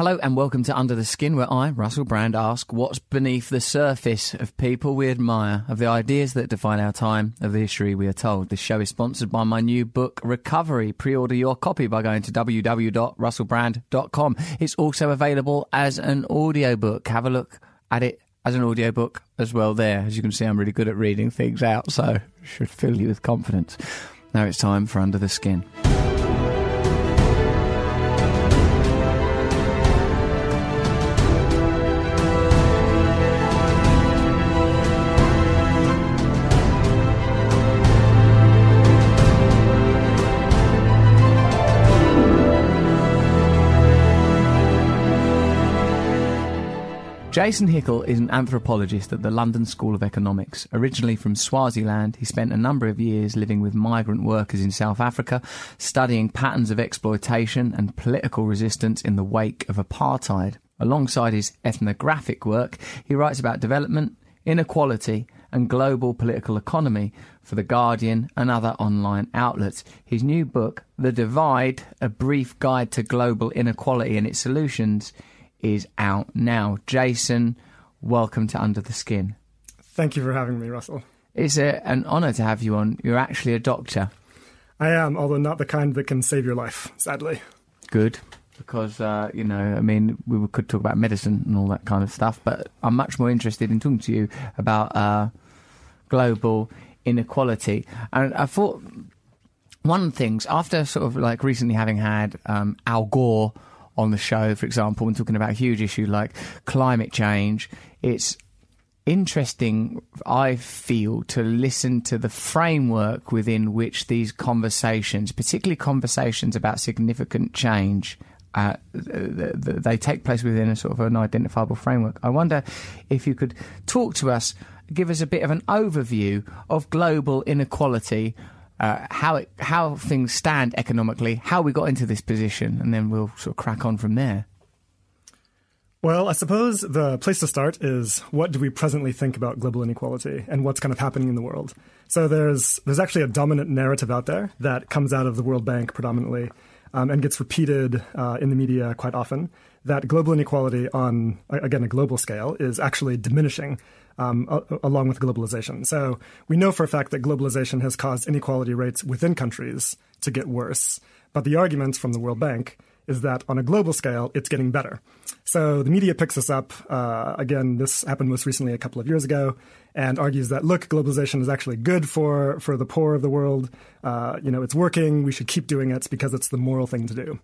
Hello and welcome to Under the Skin, where I, Russell Brand, ask what's beneath the surface of people we admire, of the ideas that define our time, of the history we are told. This show is sponsored by my new book, Recovery. Pre order your copy by going to www.russellbrand.com. It's also available as an audiobook. Have a look at it as an audiobook as well there. As you can see, I'm really good at reading things out, so should fill you with confidence. Now it's time for Under the Skin. Jason Hickel is an anthropologist at the London School of Economics. Originally from Swaziland, he spent a number of years living with migrant workers in South Africa, studying patterns of exploitation and political resistance in the wake of apartheid. Alongside his ethnographic work, he writes about development, inequality, and global political economy for The Guardian and other online outlets. His new book, The Divide A Brief Guide to Global Inequality and Its Solutions, is out now. Jason, welcome to Under the Skin. Thank you for having me, Russell. It's a, an honour to have you on. You're actually a doctor. I am, although not the kind that can save your life, sadly. Good, because, uh, you know, I mean, we could talk about medicine and all that kind of stuff, but I'm much more interested in talking to you about uh, global inequality. And I thought one of the things, after sort of like recently having had um, Al Gore on the show, for example, when talking about a huge issue like climate change, it's interesting, I feel, to listen to the framework within which these conversations, particularly conversations about significant change, uh, they take place within a sort of an identifiable framework. I wonder if you could talk to us, give us a bit of an overview of global inequality uh, how it, how things stand economically, how we got into this position, and then we'll sort of crack on from there. Well, I suppose the place to start is what do we presently think about global inequality and what's kind of happening in the world. So there's there's actually a dominant narrative out there that comes out of the World Bank predominantly um, and gets repeated uh, in the media quite often that global inequality on again a global scale is actually diminishing um, a- along with globalization. So we know for a fact that globalization has caused inequality rates within countries to get worse. But the argument from the World Bank is that on a global scale, it's getting better. So the media picks this up. Uh, again, this happened most recently a couple of years ago, and argues that look, globalization is actually good for for the poor of the world. Uh, you know, it's working. We should keep doing it because it's the moral thing to do.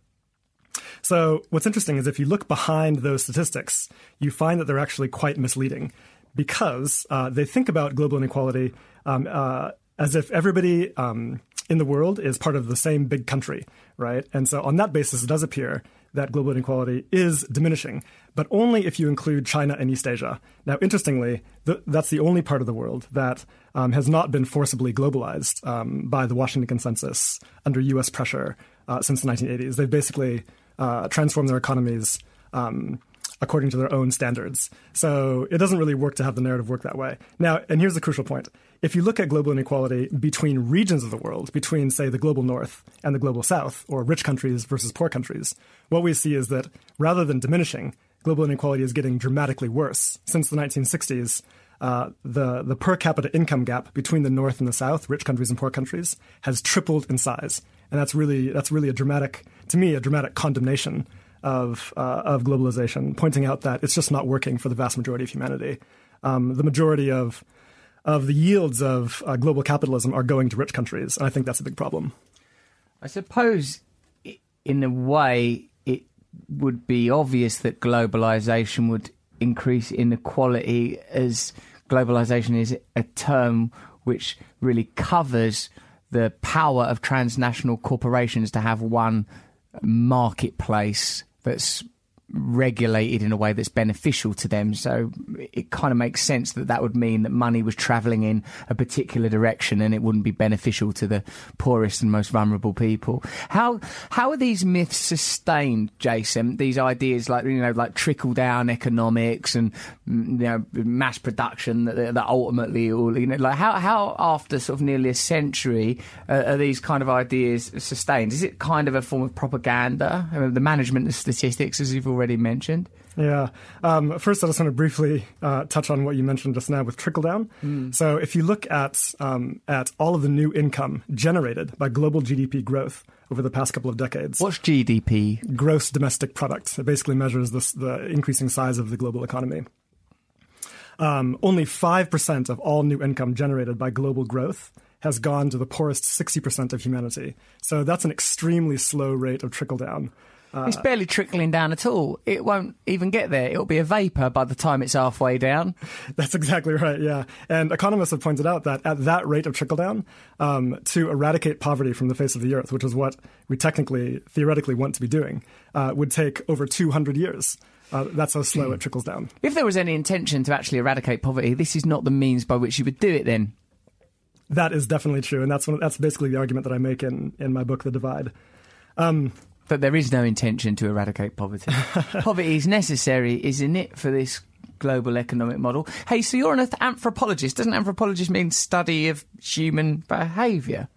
So what's interesting is if you look behind those statistics, you find that they're actually quite misleading because uh, they think about global inequality um, uh, as if everybody um, in the world is part of the same big country, right? And so on that basis, it does appear that global inequality is diminishing, but only if you include China and East Asia. Now, interestingly, th- that's the only part of the world that um, has not been forcibly globalized um, by the Washington Consensus under U.S. pressure uh, since the 1980s. They've basically uh, transformed their economies um, according to their own standards. So it doesn't really work to have the narrative work that way. Now, and here's the crucial point. If you look at global inequality between regions of the world, between, say, the global north and the global south, or rich countries versus poor countries, what we see is that rather than diminishing, global inequality is getting dramatically worse. Since the 1960s, uh, the, the per capita income gap between the north and the south, rich countries and poor countries, has tripled in size. And that's really, that's really a dramatic, to me, a dramatic condemnation of uh, of globalization, pointing out that it's just not working for the vast majority of humanity. Um, the majority of of the yields of uh, global capitalism are going to rich countries, and I think that's a big problem. I suppose, in a way, it would be obvious that globalization would increase inequality, as globalization is a term which really covers the power of transnational corporations to have one marketplace that's regulated in a way that's beneficial to them. So it kind of makes sense that that would mean that money was travelling in a particular direction and it wouldn't be beneficial to the poorest and most vulnerable people. How how are these myths sustained, Jason? These ideas like you know like trickle down economics and mm, you know mass production that, that ultimately all you know like how how after sort of nearly a century uh, are these kind of ideas sustained? Is it kind of a form of propaganda? I mean, the management of statistics, as you've already mentioned. Yeah. Um, first, I just want to briefly uh, touch on what you mentioned just now with trickle down. Mm. So, if you look at um, at all of the new income generated by global GDP growth over the past couple of decades, what's GDP? Gross domestic product. It basically measures this, the increasing size of the global economy. Um, only five percent of all new income generated by global growth has gone to the poorest 60% of humanity. So that's an extremely slow rate of trickle down. Uh, it's barely trickling down at all. It won't even get there. It'll be a vapor by the time it's halfway down. That's exactly right, yeah. And economists have pointed out that at that rate of trickle down, um, to eradicate poverty from the face of the earth, which is what we technically, theoretically want to be doing, uh, would take over 200 years. Uh, that's how slow it trickles down. If there was any intention to actually eradicate poverty, this is not the means by which you would do it then. That is definitely true, and that's one, that's basically the argument that I make in, in my book, The Divide. Um, but there is no intention to eradicate poverty. poverty is necessary, isn't it, for this global economic model? Hey, so you're an anthropologist. Doesn't anthropologist mean study of human behaviour?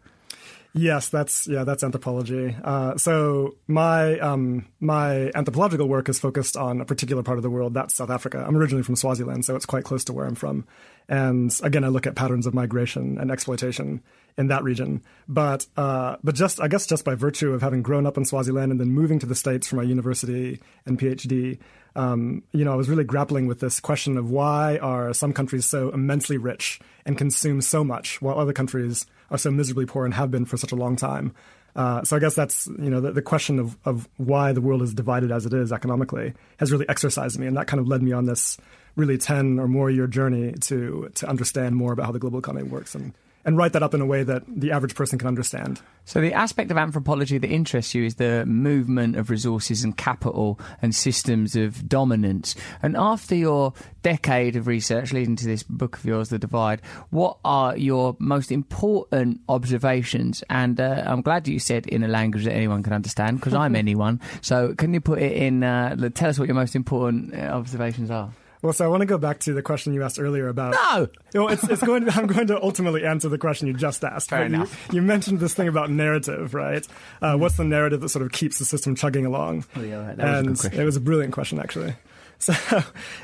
Yes, that's yeah, that's anthropology. Uh, so my um, my anthropological work is focused on a particular part of the world. That's South Africa. I'm originally from Swaziland, so it's quite close to where I'm from. And again, I look at patterns of migration and exploitation in that region. But uh, but just I guess just by virtue of having grown up in Swaziland and then moving to the states for my university and PhD, um, you know, I was really grappling with this question of why are some countries so immensely rich and consume so much while other countries are so miserably poor and have been for such a long time. Uh, so I guess that's you know the, the, question of, of why the world is divided as it is economically has really exercised me, and that kind of led me on this really ten or more year journey to to understand more about how the global economy works and and write that up in a way that the average person can understand. So, the aspect of anthropology that interests you is the movement of resources and capital and systems of dominance. And after your decade of research leading to this book of yours, The Divide, what are your most important observations? And uh, I'm glad you said in a language that anyone can understand because I'm anyone. So, can you put it in, uh, tell us what your most important uh, observations are? Well, so I want to go back to the question you asked earlier about. No, you know, it's, it's going. To, I'm going to ultimately answer the question you just asked. Fair enough. You, you, mentioned this thing about narrative, right? Uh, mm. What's the narrative that sort of keeps the system chugging along? Oh, yeah, that and was a good question. it was a brilliant question, actually. So,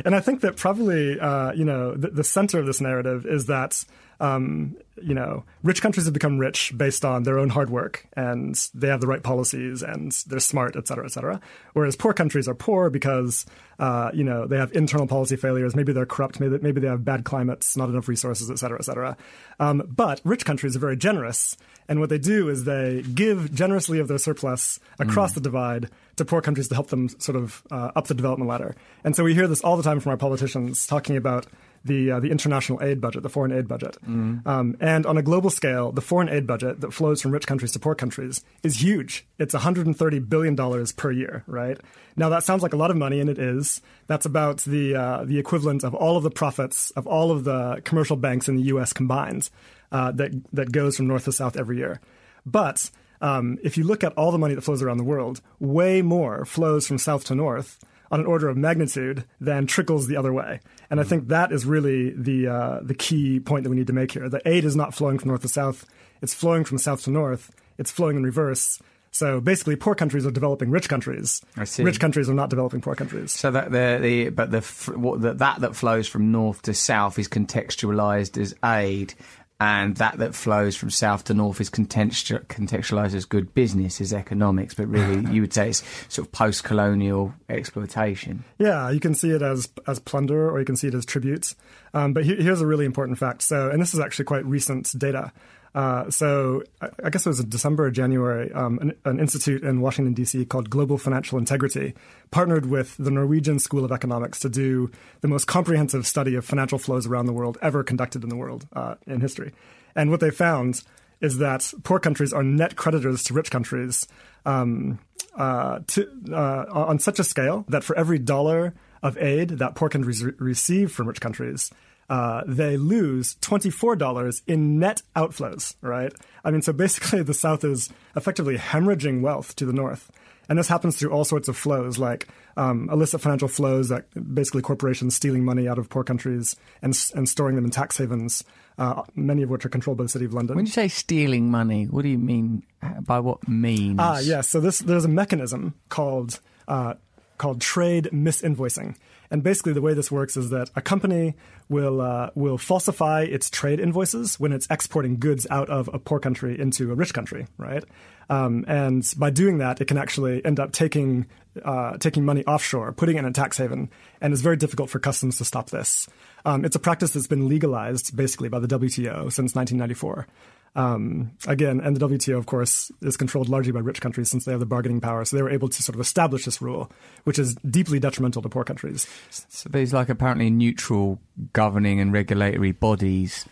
and I think that probably, uh, you know, the, the center of this narrative is that um, you know, rich countries have become rich based on their own hard work and they have the right policies and they're smart, et cetera, et cetera. Whereas poor countries are poor because, uh, you know, they have internal policy failures. Maybe they're corrupt. Maybe, maybe they have bad climates, not enough resources, et cetera, et cetera. Um, but rich countries are very generous. And what they do is they give generously of their surplus across mm. the divide to poor countries to help them sort of uh, up the development ladder. And so we hear this all the time from our politicians talking about the uh, the international aid budget, the foreign aid budget. Mm. Um, and on a global scale, the foreign aid budget that flows from rich countries to poor countries is huge. It's 130 billion dollars per year, right? Now that sounds like a lot of money, and it is. That's about the uh, the equivalent of all of the profits of all of the commercial banks in the U.S. combined uh, that that goes from north to south every year. But um, if you look at all the money that flows around the world, way more flows from south to north on an order of magnitude than trickles the other way. And I think that is really the uh, the key point that we need to make here. The aid is not flowing from north to south; it's flowing from south to north. It's flowing in reverse. So basically, poor countries are developing rich countries. I see. Rich countries are not developing poor countries. So that the, the but the, what, the that that flows from north to south is contextualized as aid, and that that flows from south to north is contextu- contextualized as good business, as economics, but really you would say it's sort of post-colonial exploitation. Yeah, you can see it as as plunder, or you can see it as tributes. Um, but he- here's a really important fact. So, and this is actually quite recent data. Uh, so I guess it was December or January, um, an, an, institute in Washington, D.C. called Global Financial Integrity partnered with the Norwegian School of Economics to do the most comprehensive study of financial flows around the world ever conducted in the world uh, in history. And what they found is that poor countries are net creditors to rich countries um, uh, to, uh, on such a scale that for every dollar of aid that poor countries re- receive from rich countries, uh, they lose $24 in net outflows, right? I mean, so basically the South is effectively hemorrhaging wealth to the North. And this happens through all sorts of flows, like um, illicit financial flows that basically corporations stealing money out of poor countries and, and storing them in tax havens, uh, many of which are controlled by the city of London. When you say stealing money, what do you mean? By what means? Ah, yes. Yeah, so this, there's a mechanism called uh, called trade misinvoicing. And basically, the way this works is that a company will uh, will falsify its trade invoices when it's exporting goods out of a poor country into a rich country, right? Um, and by doing that, it can actually end up taking uh, taking money offshore, putting it in a tax haven, and it's very difficult for customs to stop this. Um, it's a practice that's been legalized basically by the WTO since 1994. Um, again, and the WTO, of course, is controlled largely by rich countries since they have the bargaining power. So they were able to sort of establish this rule, which is deeply detrimental to poor countries. So these, like, apparently neutral governing and regulatory bodies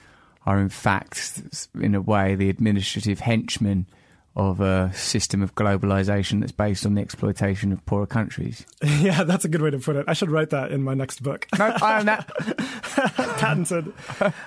are, in fact, in a way, the administrative henchmen of a system of globalization that's based on the exploitation of poorer countries. Yeah, that's a good way to put it. I should write that in my next book. No, I am that patented.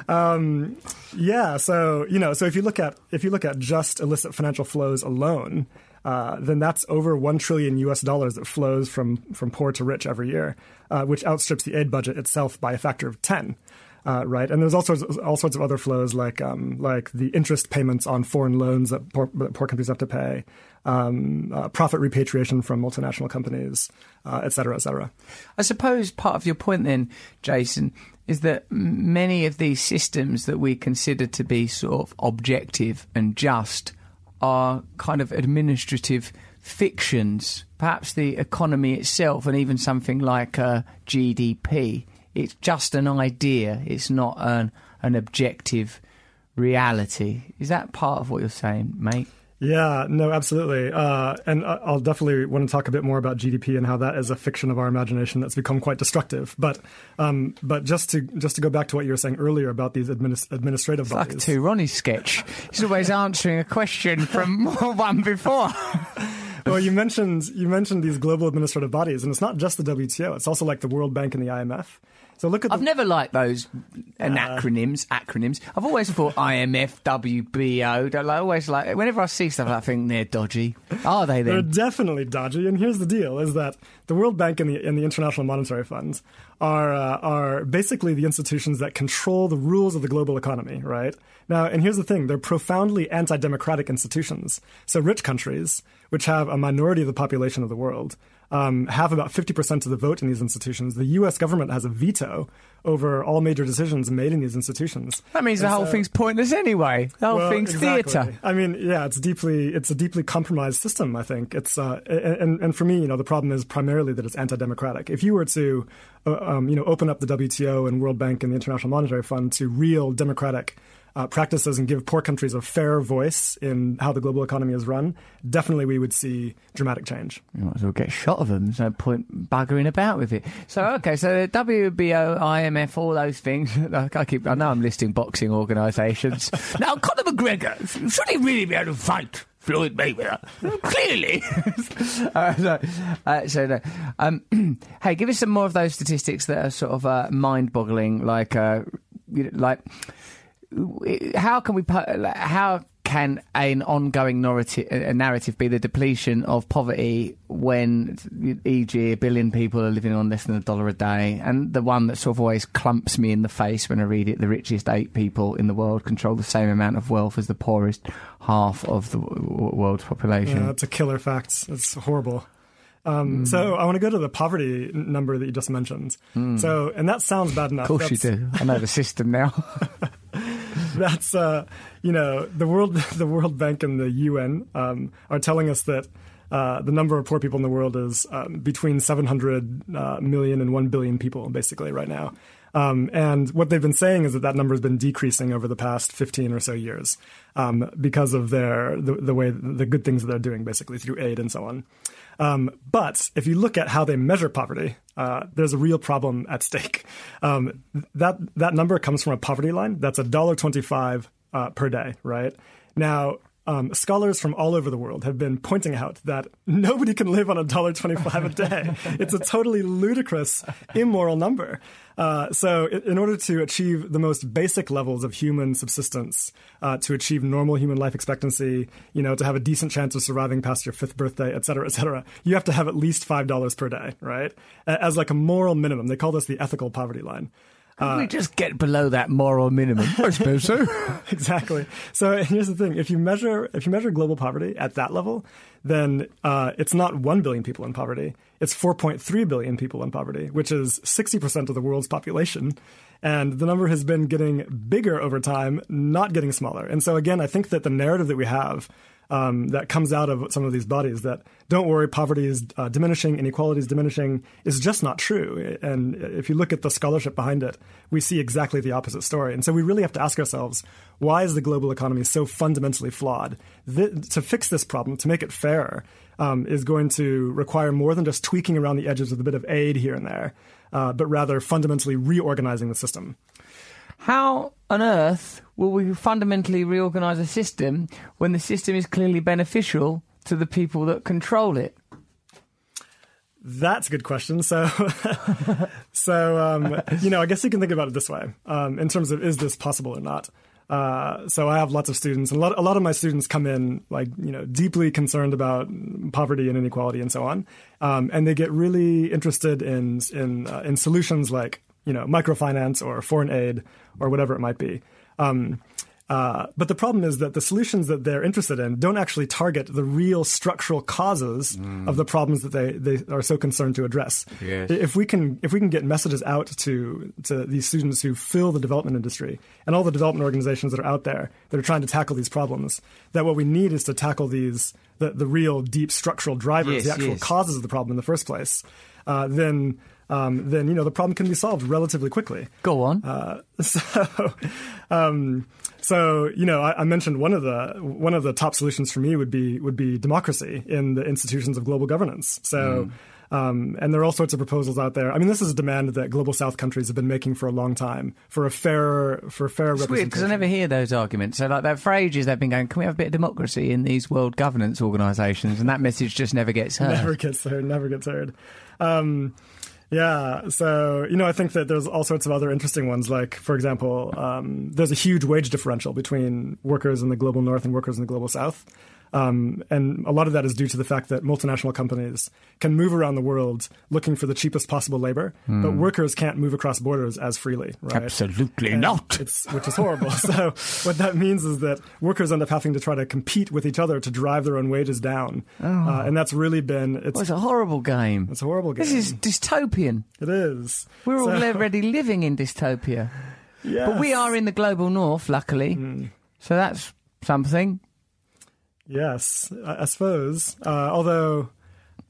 Um, yeah, so you know, so if you look at if you look at just illicit financial flows alone, uh, then that's over one trillion U.S. dollars that flows from from poor to rich every year, uh, which outstrips the aid budget itself by a factor of ten. Uh, right, and there's all sorts of, all sorts of other flows like um, like the interest payments on foreign loans that poor, that poor countries have to pay, um, uh, profit repatriation from multinational companies, uh, et cetera, et cetera. I suppose part of your point then, Jason, is that many of these systems that we consider to be sort of objective and just are kind of administrative fictions. Perhaps the economy itself, and even something like uh, GDP it's just an idea. It's not an an objective reality. Is that part of what you're saying, mate? Yeah, no, absolutely. Uh, and I'll definitely want to talk a bit more about GDP and how that is a fiction of our imagination that's become quite destructive. But um, but just to just to go back to what you were saying earlier about these administ- administrative it's bodies. like a two Ronnie sketch. He's always answering a question from one before. well, you mentioned you mentioned these global administrative bodies, and it's not just the WTO. It's also like the World Bank and the IMF. So look at. I've never liked those acronyms. Acronyms. I've always thought IMF, WBO. I always like whenever I see stuff, I think they're dodgy. Are they? Then they're definitely dodgy. And here's the deal: is that the World Bank and the and the International Monetary Fund are uh, are basically the institutions that control the rules of the global economy, right? Now, and here's the thing: they're profoundly anti-democratic institutions. So rich countries, which have a minority of the population of the world, um, have about 50% of the vote in these institutions. The U.S. government has a veto over all major decisions made in these institutions. That means and the whole so, thing's pointless anyway. The whole well, thing's exactly. theatre. I mean, yeah, it's deeply, it's a deeply compromised system. I think it's, uh, and and for me, you know, the problem is primarily that it's anti-democratic. If you were to, uh, um, you know, open up the WTO and World Bank and the International Monetary Fund to real democratic uh, practices and give poor countries a fair voice in how the global economy is run, definitely we would see dramatic change. You might as well get shot of them. There's no point buggering about with it. So okay, so the WBO, IMF, all those things. I keep. I know I'm listing boxing organisations. now, Conor McGregor should he really be able to fight? Floyd Mayweather. Clearly. uh, so, uh, so no. um, hey, give us some more of those statistics that are sort of uh, mind-boggling, like, uh, like how can we how can an ongoing narrative, a narrative be the depletion of poverty when, e.g., a billion people are living on less than a dollar a day? And the one that sort of always clumps me in the face when I read it the richest eight people in the world control the same amount of wealth as the poorest half of the world's population. Yeah, that's a killer fact. It's horrible. Um, mm. So I want to go to the poverty number that you just mentioned. Mm. So, and that sounds bad enough. Of course that's... you do. I know the system now. that's uh, you know the world the World Bank and the UN um, are telling us that uh, the number of poor people in the world is um, between 700 uh, million and 1 billion people basically right now. Um, and what they've been saying is that that number has been decreasing over the past 15 or so years um, because of their the, the, way the good things that they're doing basically through aid and so on. Um, but if you look at how they measure poverty, uh, there's a real problem at stake. Um, that that number comes from a poverty line that's a dollar twenty-five uh, per day, right? Now, um, scholars from all over the world have been pointing out that nobody can live on a dollar twenty-five a day. it's a totally ludicrous, immoral number. Uh, so, in order to achieve the most basic levels of human subsistence, uh, to achieve normal human life expectancy, you know, to have a decent chance of surviving past your fifth birthday, et cetera, et cetera, you have to have at least five dollars per day, right? As like a moral minimum. They call this the ethical poverty line. Could we just get below that moral minimum? I suppose so. exactly. So here's the thing: if you measure if you measure global poverty at that level, then uh, it's not one billion people in poverty; it's 4.3 billion people in poverty, which is 60 percent of the world's population. And the number has been getting bigger over time, not getting smaller. And so again, I think that the narrative that we have um, that comes out of some of these bodies that don't worry, poverty is uh, diminishing, inequality is diminishing, is just not true. And if you look at the scholarship behind it, we see exactly the opposite story. And so we really have to ask ourselves why is the global economy so fundamentally flawed? to fix this problem, to make it fairer, um, is going to require more than just tweaking around the edges with a bit of aid here and there, uh, but rather fundamentally reorganizing the system. How on earth will we fundamentally reorganise a system when the system is clearly beneficial to the people that control it? That's a good question. So, so um, you know, I guess you can think about it this way um, in terms of is this possible or not. Uh, so I have lots of students, and a lot, a lot of my students come in like you know deeply concerned about poverty and inequality and so on, um, and they get really interested in in uh, in solutions like you know microfinance or foreign aid or whatever it might be. Um, uh, but the problem is that the solutions that they're interested in don't actually target the real structural causes mm. of the problems that they, they are so concerned to address. Yes. If we can if we can get messages out to to these students who fill the development industry and all the development organizations that are out there that are trying to tackle these problems, that what we need is to tackle these the, the real deep structural drivers, yes, the actual yes. causes of the problem in the first place, uh, then um, then you know the problem can be solved relatively quickly. Go on. Uh, so, um, so you know, I, I, mentioned one of the one of the top solutions for me would be would be democracy in the institutions of global governance. So. Mm. Um, and there are all sorts of proposals out there. I mean, this is a demand that global South countries have been making for a long time for a fair for a fair it's representation. weird because I never hear those arguments. So, like that for ages, they've been going, "Can we have a bit of democracy in these world governance organisations?" And that message just never gets heard. Never gets heard. Never gets heard. Um, yeah, so you know, I think that there's all sorts of other interesting ones. Like, for example, um, there's a huge wage differential between workers in the global north and workers in the global south. Um, and a lot of that is due to the fact that multinational companies can move around the world looking for the cheapest possible labor, mm. but workers can't move across borders as freely. Right? Absolutely and not. which is horrible. so what that means is that workers end up having to try to compete with each other to drive their own wages down, oh. uh, and that's really been it's, well, it's, a horrible game. It's a horrible game. This is dystopian. It is. We're so, all already living in dystopia. Yes. But we are in the global north, luckily. Mm. So that's something. Yes, I, I suppose. Uh, although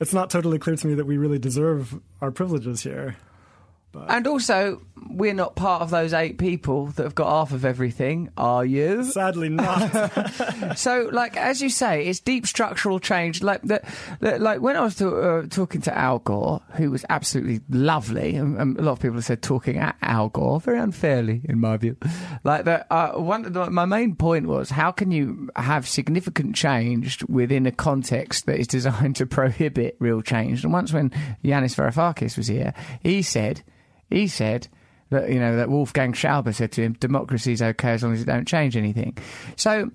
it's not totally clear to me that we really deserve our privileges here. But. And also, we're not part of those eight people that have got half of everything, are you? Sadly, not. so, like as you say, it's deep structural change. Like that, like when I was to, uh, talking to Al Gore, who was absolutely lovely, and, and, a lot of people have said talking at Al Gore very unfairly, in my view. Like that, uh, one my main point was how can you have significant change within a context that is designed to prohibit real change? And once when Yanis Varoufakis was here, he said he said that you know that Wolfgang Schäuble said to him, "Democracy is okay as long as it don't change anything." So,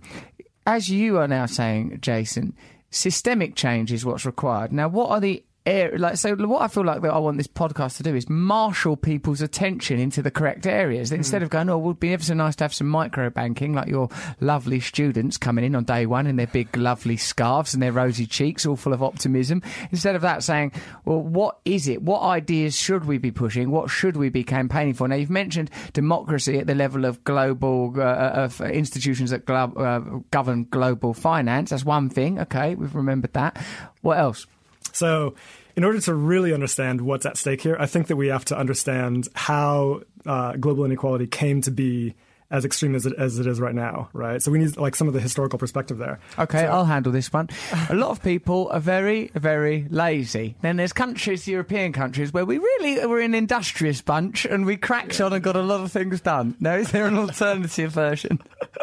as you are now saying, Jason, systemic change is what's required. Now, what are the area. Like, so what I feel like that I want this podcast to do is marshal people's attention into the correct areas. Mm. Instead of going, oh, it would be ever so nice to have some micro banking, like your lovely students coming in on day one in their big, lovely scarves and their rosy cheeks, all full of optimism. Instead of that, saying, well, what is it? What ideas should we be pushing? What should we be campaigning for? Now, you've mentioned democracy at the level of global, uh of institutions that glo- uh, govern global finance. That's one thing. Okay, we've remembered that. What else? So, in order to really understand what's at stake here, I think that we have to understand how uh, global inequality came to be as extreme as it, as it is right now, right? So we need like some of the historical perspective there. Okay, so, I'll handle this one. a lot of people are very, very lazy. Then there's countries, European countries, where we really were an industrious bunch and we cracked yeah. on and got a lot of things done. Now, is there an alternative version?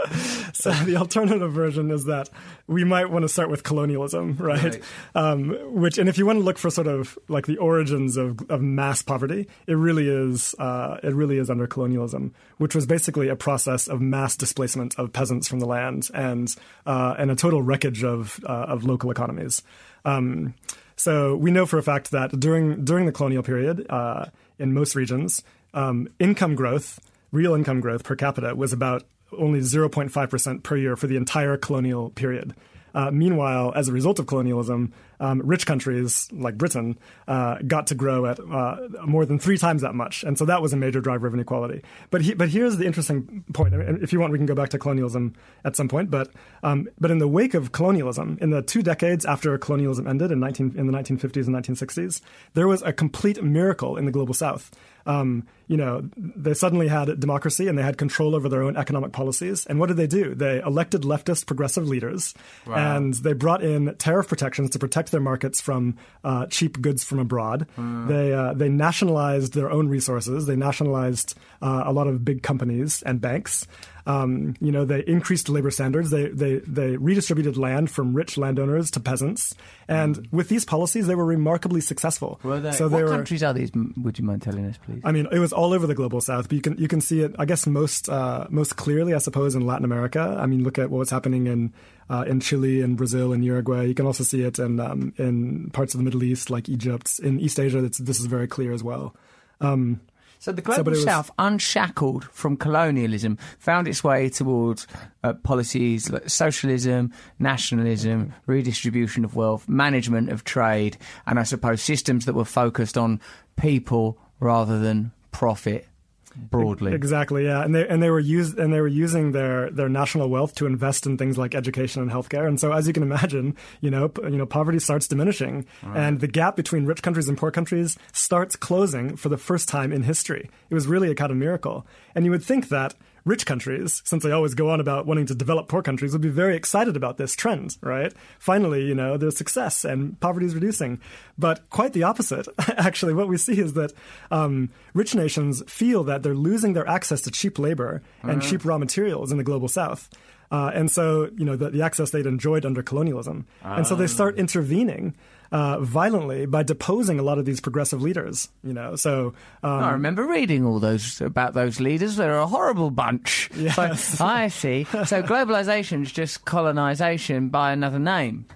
so the alternative version is that we might want to start with colonialism, right? right. Um, which, and if you want to look for sort of like the origins of, of mass poverty, it really is uh, it really is under colonialism, which was basically a process of mass displacement of peasants from the land and uh, and a total wreckage of uh, of local economies. Um, So we know for a fact that during during the colonial period, uh, in most regions, um, income growth, real income growth per capita, was about only 0.5 percent per year for the entire colonial period. Uh, meanwhile, as a result of colonialism, um, rich countries like Britain uh, got to grow at uh, more than three times that much, and so that was a major driver of inequality. But he, but here's the interesting point. I mean, if you want, we can go back to colonialism at some point. But um, but in the wake of colonialism, in the two decades after colonialism ended in 19 in the 1950s and 1960s, there was a complete miracle in the global South. Um, you know, they suddenly had democracy and they had control over their own economic policies. And what did they do? They elected leftist progressive leaders wow. and they brought in tariff protections to protect their markets from uh, cheap goods from abroad. Mm. They uh, they nationalized their own resources. They nationalized uh, a lot of big companies and banks. Um, you know, they increased labor standards. They, they, they redistributed land from rich landowners to peasants. And mm. with these policies, they were remarkably successful. Were they, so what were, countries are these? Would you mind telling us, please? I mean, it was all over the global south, but you can, you can see it, I guess, most, uh, most clearly, I suppose, in Latin America. I mean, look at what's happening in, uh, in Chile and Brazil and Uruguay. You can also see it in, um, in parts of the Middle East, like Egypt. In East Asia, this is very clear as well. Um, so the global so, was... south, unshackled from colonialism, found its way towards uh, policies like socialism, nationalism, redistribution of wealth, management of trade, and I suppose systems that were focused on people rather than profit broadly. Exactly, yeah, and they and they were used and they were using their their national wealth to invest in things like education and healthcare. And so, as you can imagine, you know, p- you know, poverty starts diminishing, right. and the gap between rich countries and poor countries starts closing for the first time in history. It was really a kind of miracle, and you would think that rich countries, since they always go on about wanting to develop poor countries, would be very excited about this trend, right? Finally, you know, there's success and poverty is reducing. But quite the opposite. Actually, what we see is that um, rich nations feel that they're losing their access to cheap labor and uh-huh. cheap raw materials in the global south. Uh, and so, you know, the, the, access they'd enjoyed under colonialism. And so they start ah. intervening uh, violently by deposing a lot of these progressive leaders. You know, so um, I remember reading all those about those leaders. They're a horrible bunch. Yes. So, I see. So globalization is just colonization by another name.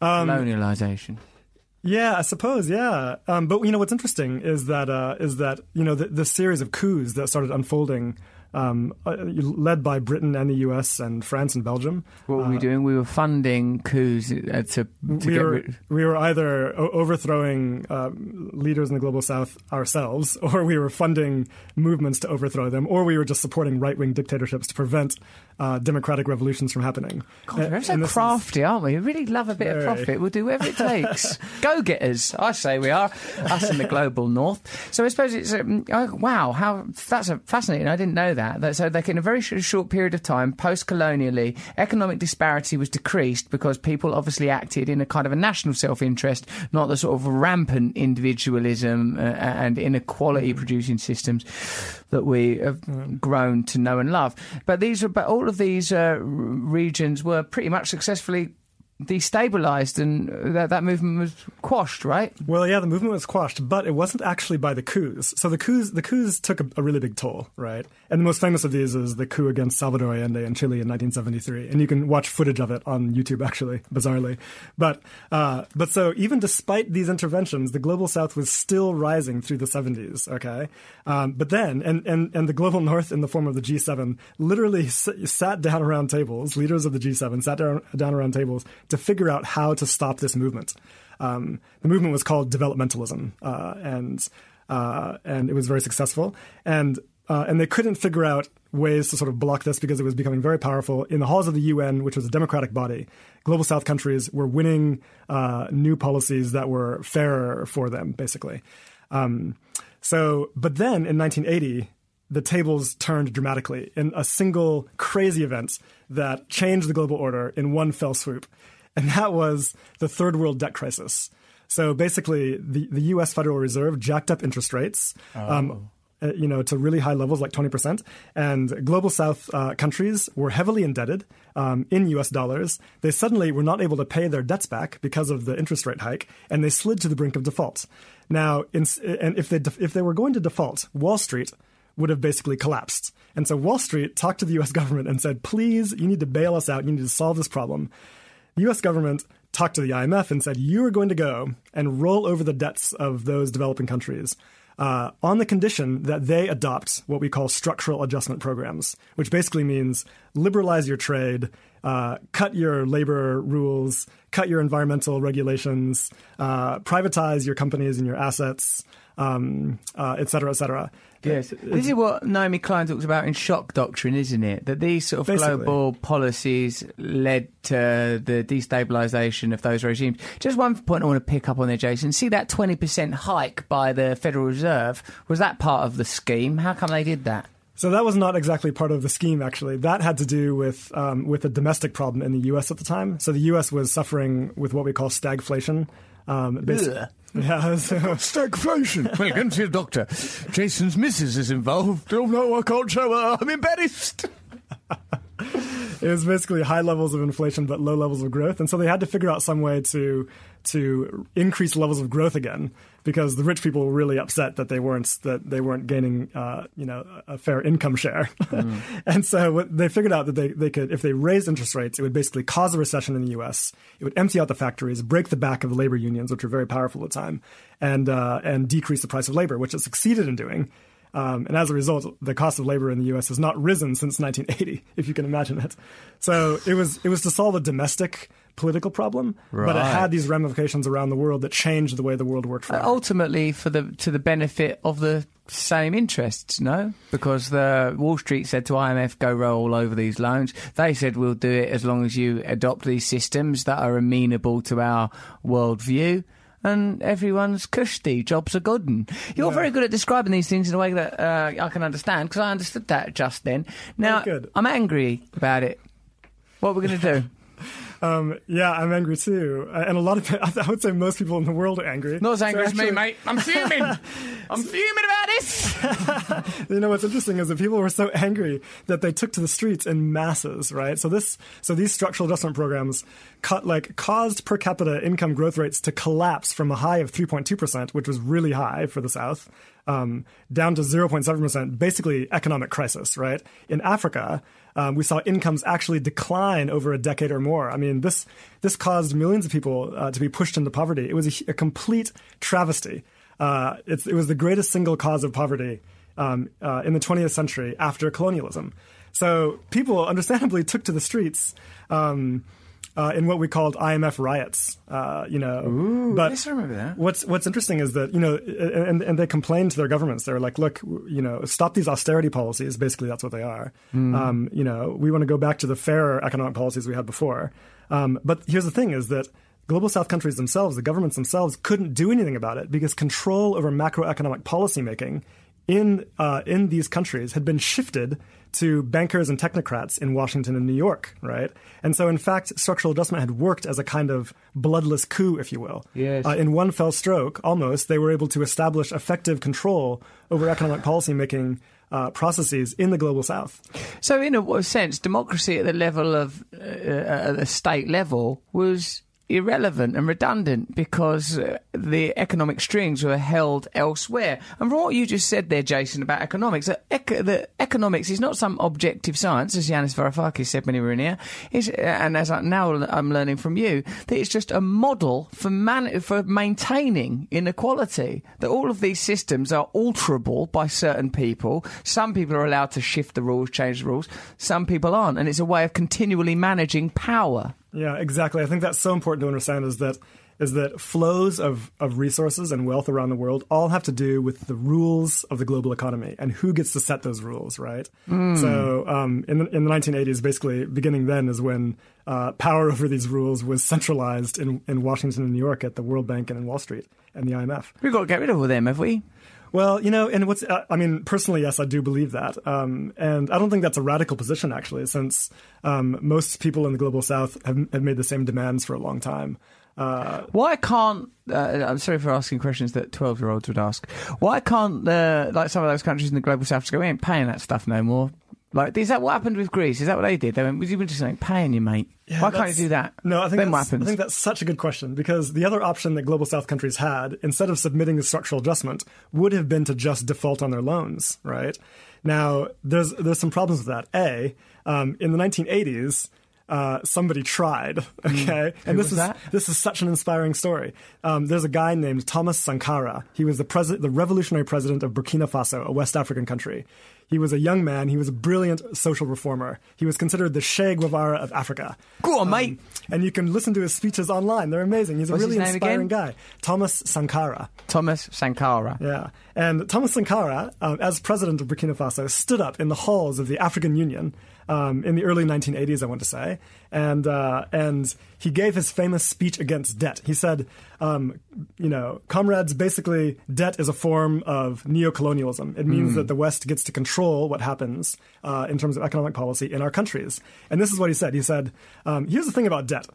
Um, Colonialization. Yeah, I suppose. Yeah, um, but you know what's interesting is that uh, is that you know the, the series of coups that started unfolding um, uh, led by Britain and the US and France and Belgium. What were we uh, doing? We were funding coups uh, to, to we get were, rid- We were either overthrowing uh, leaders in the global south ourselves, or we were funding movements to overthrow them, or we were just supporting right wing dictatorships to prevent uh, democratic revolutions from happening. God, we're so crafty, aren't we? We really love a bit Very. of profit. We'll do whatever it takes. Go getters, I say we are, us in the global north. So I suppose it's, um, oh, wow, how that's a fascinating. I didn't know that that. So, like in a very short period of time, post colonially, economic disparity was decreased because people obviously acted in a kind of a national self interest, not the sort of rampant individualism uh, and inequality producing systems that we have grown to know and love. But these, are, but all of these uh, regions were pretty much successfully destabilized and that, that movement was quashed, right? Well, yeah, the movement was quashed, but it wasn't actually by the coups. So the coups, the coups took a, a, really big toll, right? And the most famous of these is the coup against Salvador Allende in Chile in 1973, and you can watch footage of it on YouTube, actually, bizarrely. But uh, but so even despite these interventions, the global South was still rising through the 70s. Okay, um, but then and, and and the global North in the form of the G7 literally s- sat down around tables. Leaders of the G7 sat down, down around tables to figure out how to stop this movement. Um, the movement was called developmentalism, uh, and uh, and it was very successful. And uh, and they couldn't figure out ways to sort of block this because it was becoming very powerful. In the halls of the UN, which was a democratic body, global South countries were winning uh, new policies that were fairer for them, basically. Um, so, but then in 1980, the tables turned dramatically in a single crazy event that changed the global order in one fell swoop and that was the third world debt crisis. So basically, the, the U.S. Federal Reserve jacked up interest rates. Oh. Um, you know, to really high levels, like 20%. And global South uh, countries were heavily indebted um, in US dollars. They suddenly were not able to pay their debts back because of the interest rate hike, and they slid to the brink of default. Now, in, and if they, if they were going to default, Wall Street would have basically collapsed. And so Wall Street talked to the US government and said, please, you need to bail us out. You need to solve this problem the US government talked to the IMF and said, "You are going to go and roll over the debts of those developing countries." Uh, on the condition that they adopt what we call structural adjustment programs, which basically means liberalize your trade, uh, cut your labor rules, cut your environmental regulations, uh, privatize your companies and your assets, um, uh, et cetera, et cetera. Yes, this is what Naomi Klein talks about in shock doctrine, isn't it? That these sort of Basically. global policies led to the destabilisation of those regimes. Just one point I want to pick up on there, Jason. See that twenty percent hike by the Federal Reserve? Was that part of the scheme? How come they did that? So that was not exactly part of the scheme. Actually, that had to do with um, with a domestic problem in the U.S. at the time. So the U.S. was suffering with what we call stagflation. Um, yeah, so, Stagflation. well, go to your doctor. Jason's missus is involved. Oh no, I can't show her. I'm embarrassed. it was basically high levels of inflation but low levels of growth, and so they had to figure out some way to to increase levels of growth again because the rich people were really upset that they weren't that they weren't gaining uh, you know a fair income share, and so what they figured out that they, they could if they raised interest rates, it would basically cause a recession in the U.S. It would empty out the factories, break the back of the labor unions, which were very powerful at the time, and uh, and decrease the price of labor, which it succeeded in doing. Um, and as a result, the cost of labor in the U.S. has not risen since 1980, if you can imagine it. So it was it was to solve a domestic political problem, but it had these ramifications around the world that changed the way the world worked forever. Ultimately, for the to the benefit of the same interests, no? Because the Wall Street said to IMF, "Go roll over these loans." They said, "We'll do it as long as you adopt these systems that are amenable to our worldview." And everyone's cushy, jobs are good. And you're Yeah. very good at describing these things in a way that uh, I can understand because I understood that just then. Now. I'm angry about it. What are we going to do? Um, yeah, I'm angry too, Uh, and a lot of I would say most people in the world are angry. Not as So angry as me, mate. I'm fuming. I'm fuming about this. You know what's interesting is that people were so angry that they took to the streets in masses, right? So this, so these structural adjustment programs, cut, like caused per capita income growth rates to collapse from a high of 3.2 percent, which was really high for the South, um, down to 0.7 percent. Basically, economic crisis, right? In Africa. Um, we saw incomes actually decline over a decade or more. I mean, this this caused millions of people uh, to be pushed into poverty. It was a, a complete travesty. Uh, it was the greatest single cause of poverty um, uh, in the 20th century after colonialism. So people understandably took to the streets um, uh, in what we called IMF riots. Uh, you know, but yes, I remember that. What's What's interesting is that you know, and and they complained to their governments. They were like, "Look, you know, stop these austerity policies. Basically, that's what they are. Um, you know, we want to go back to the fairer economic policies we had before." Um, but here's the thing: is that global South countries themselves, the governments themselves, couldn't do anything about it because control over macroeconomic policymaking in uh, in these countries had been shifted to bankers and technocrats in Washington and New York, right? And so, in fact, structural adjustment had worked as a kind of bloodless coup, if you will. Yes. Uh, in one fell stroke, almost, they were able to establish effective control over economic policymaking uh, processes in the global South. So, in a sense, democracy at the level of uh, at the state level was irrelevant and redundant because uh, the economic strings were held elsewhere. And from what you just said there, Jason, about economics, that the economics is not some objective science, as Yanis Varoufakis said when he were in here. It's, and as I, now I'm learning from you, that it's just a model for man- for maintaining inequality. That all of these systems are alterable by certain people. Some people are allowed to shift the rules, change the rules. Some people aren't, and it's a way of continually managing power. Yeah, exactly. I think that's so important to understand is that is that flows of, of resources and wealth around the world all have to do with the rules of the global economy and who gets to set those rules, right? So um, in, the, in the 1980s, basically, beginning then is when uh, power over these rules was centralized in, in Washington and New York at the World Bank and in Wall Street and the IMF. We've got to get rid of all them, have we? Well, you know, and what's, uh, I mean, personally, yes, I do believe that. Um, and I don't think that's a radical position, actually, since um, most people in the global south have, have made the same demands for a long time. Uh, Why can't uh, I'm sorry for asking questions that twelve year olds would ask. Why can't like some of those countries in the global south just go, we ain't paying that stuff no more? Like, is that what happened with Greece? Is that what they did? They went, we were just like paying you, mate. Yeah, Why can't you do that? No, I think then what happens? I think that's such a good question because the other option that global South countries had, instead of submitting the structural adjustment, would have been to just default on their loans. Right now, there's there's some problems with that. A, um, in the 1980s. Uh, somebody tried. Okay, and this was is that? this is such an inspiring story. Um, there's a guy named Thomas Sankara. He was the president, the revolutionary president of Burkina Faso, a West African country. He was a young man. He was a brilliant social reformer. He was considered the Che Guevara of Africa. Cool, on, mate. And you can listen to his speeches online. They're amazing. He's a What's really inspiring again? guy. Thomas Sankara. Thomas Sankara. Yeah. And Thomas Sankara, um, as president of Burkina Faso, stood up in the halls of the African Union um, in the early 1980s, I want to say. And, uh, and he gave his famous speech against debt. He said, um, you know, comrades, basically, debt is a form of neocolonialism. It means that the West gets to control what happens uh, in terms of economic policy in our countries. And this is what he said. He said, um, here's the thing about debt.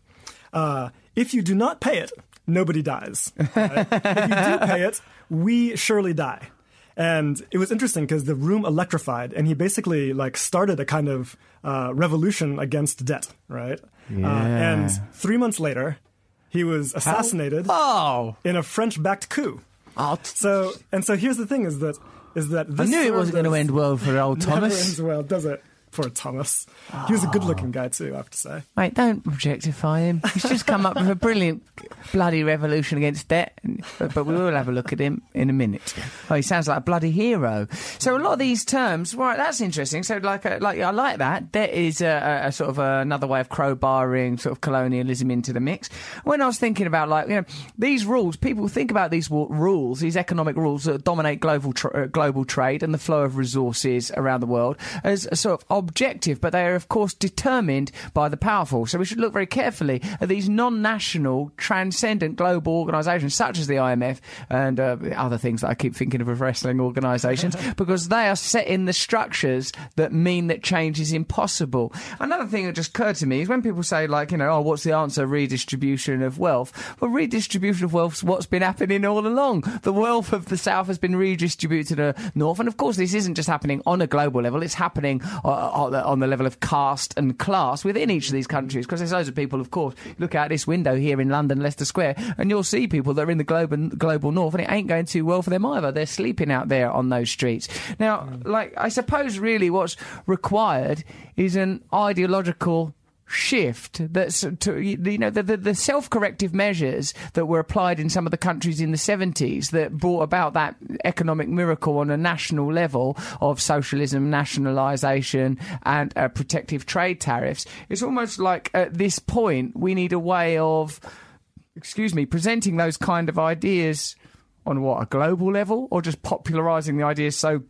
Uh, if you do not pay it, nobody dies. right? if you do pay it, we surely die. And it was interesting because the room electrified, and he basically like started a kind of uh, revolution against debt, right? Uh, Yeah. and three months later, he was assassinated Oh, in a French-backed coup. oh So, and so here's the thing: is that is that I this knew it wasn't going to end well for old Never Thomas. ends well, does it? Poor Thomas. He was a good-looking guy too, I have to say. Mate, don't objectify him. He's just come up with a brilliant bloody revolution against debt. But, but we will have a look at him in a minute. Oh, he sounds like a bloody hero. So a lot of these terms, right? That's interesting. So like, uh, like I like that. Debt is a, a, a sort of another way of crowbarring sort of colonialism into the mix. When I was thinking about like you know these rules, people think about these rules, these economic rules that dominate global tr- uh, global trade and the flow of resources around the world as a sort of objective, but they are of course determined by the powerful. So we should look very carefully at these non-national, transcendent global organisations such as the IMF and uh, other things that I keep thinking of as wrestling organisations because they are setting the structures that mean that change is impossible. Another thing that just occurred to me is when people say like, you know, oh, what's the answer? Redistribution of wealth. Well, redistribution of wealth is what's been happening all along. The wealth of the South has been redistributed to the North. And of course, this isn't just happening on a global level, it's happening uh, on the- level of caste and class within each of these countries. Because there's loads of people, of course, look out this window here in London, Leicester Square, and you'll see people that are in the global, global North, and it ain't going too well for them either. They're sleeping out there on those streets. Now, hmm. like, I suppose really what's required is an ideological shift that's to you know the, the, the self-corrective measures that were applied in some of the countries in the 70s that brought about that economic miracle on a national level of socialism nationalization and uh, protective trade tariffs. It's almost like at this point we need a way of excuse me presenting those kind of ideas on what a global level or just popularizing the ideas so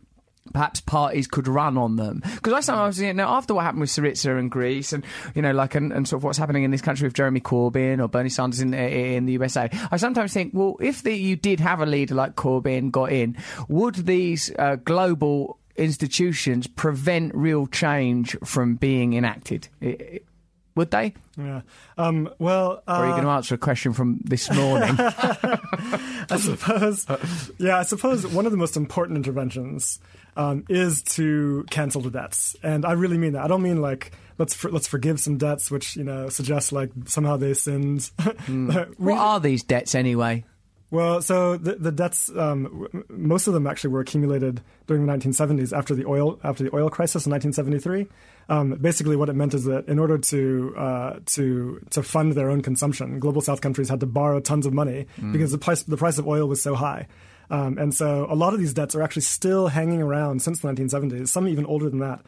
perhaps parties could run on them. Because I sometimes, you know, after what happened with Syriza and Greece, and you know, like, and, and sort of what's happening in this country with Jeremy Corbyn or Bernie Sanders in in the USA, I sometimes think, well, if the, you did have a leader like Corbyn got in, would these uh, global institutions prevent real change from being enacted? Would they? Yeah. Um, well, uh, Or are you going to answer a question from this morning? I suppose, yeah, I suppose one of the most important interventions um, is to cancel the debts, and I really mean that. I don't mean like let's for, let's forgive some debts, which you know suggests like somehow they sinned. We- what are these debts anyway? well, so the, the debts, um, most of them actually were accumulated during the 1970s after the oil after the oil crisis in 1973. Um, basically, what it meant is that in order to uh, to to fund their own consumption, global South countries had to borrow tons of money because the price the price of oil was so high. Um, and so a lot of these debts are actually still hanging around since the 1970s, some even older than that.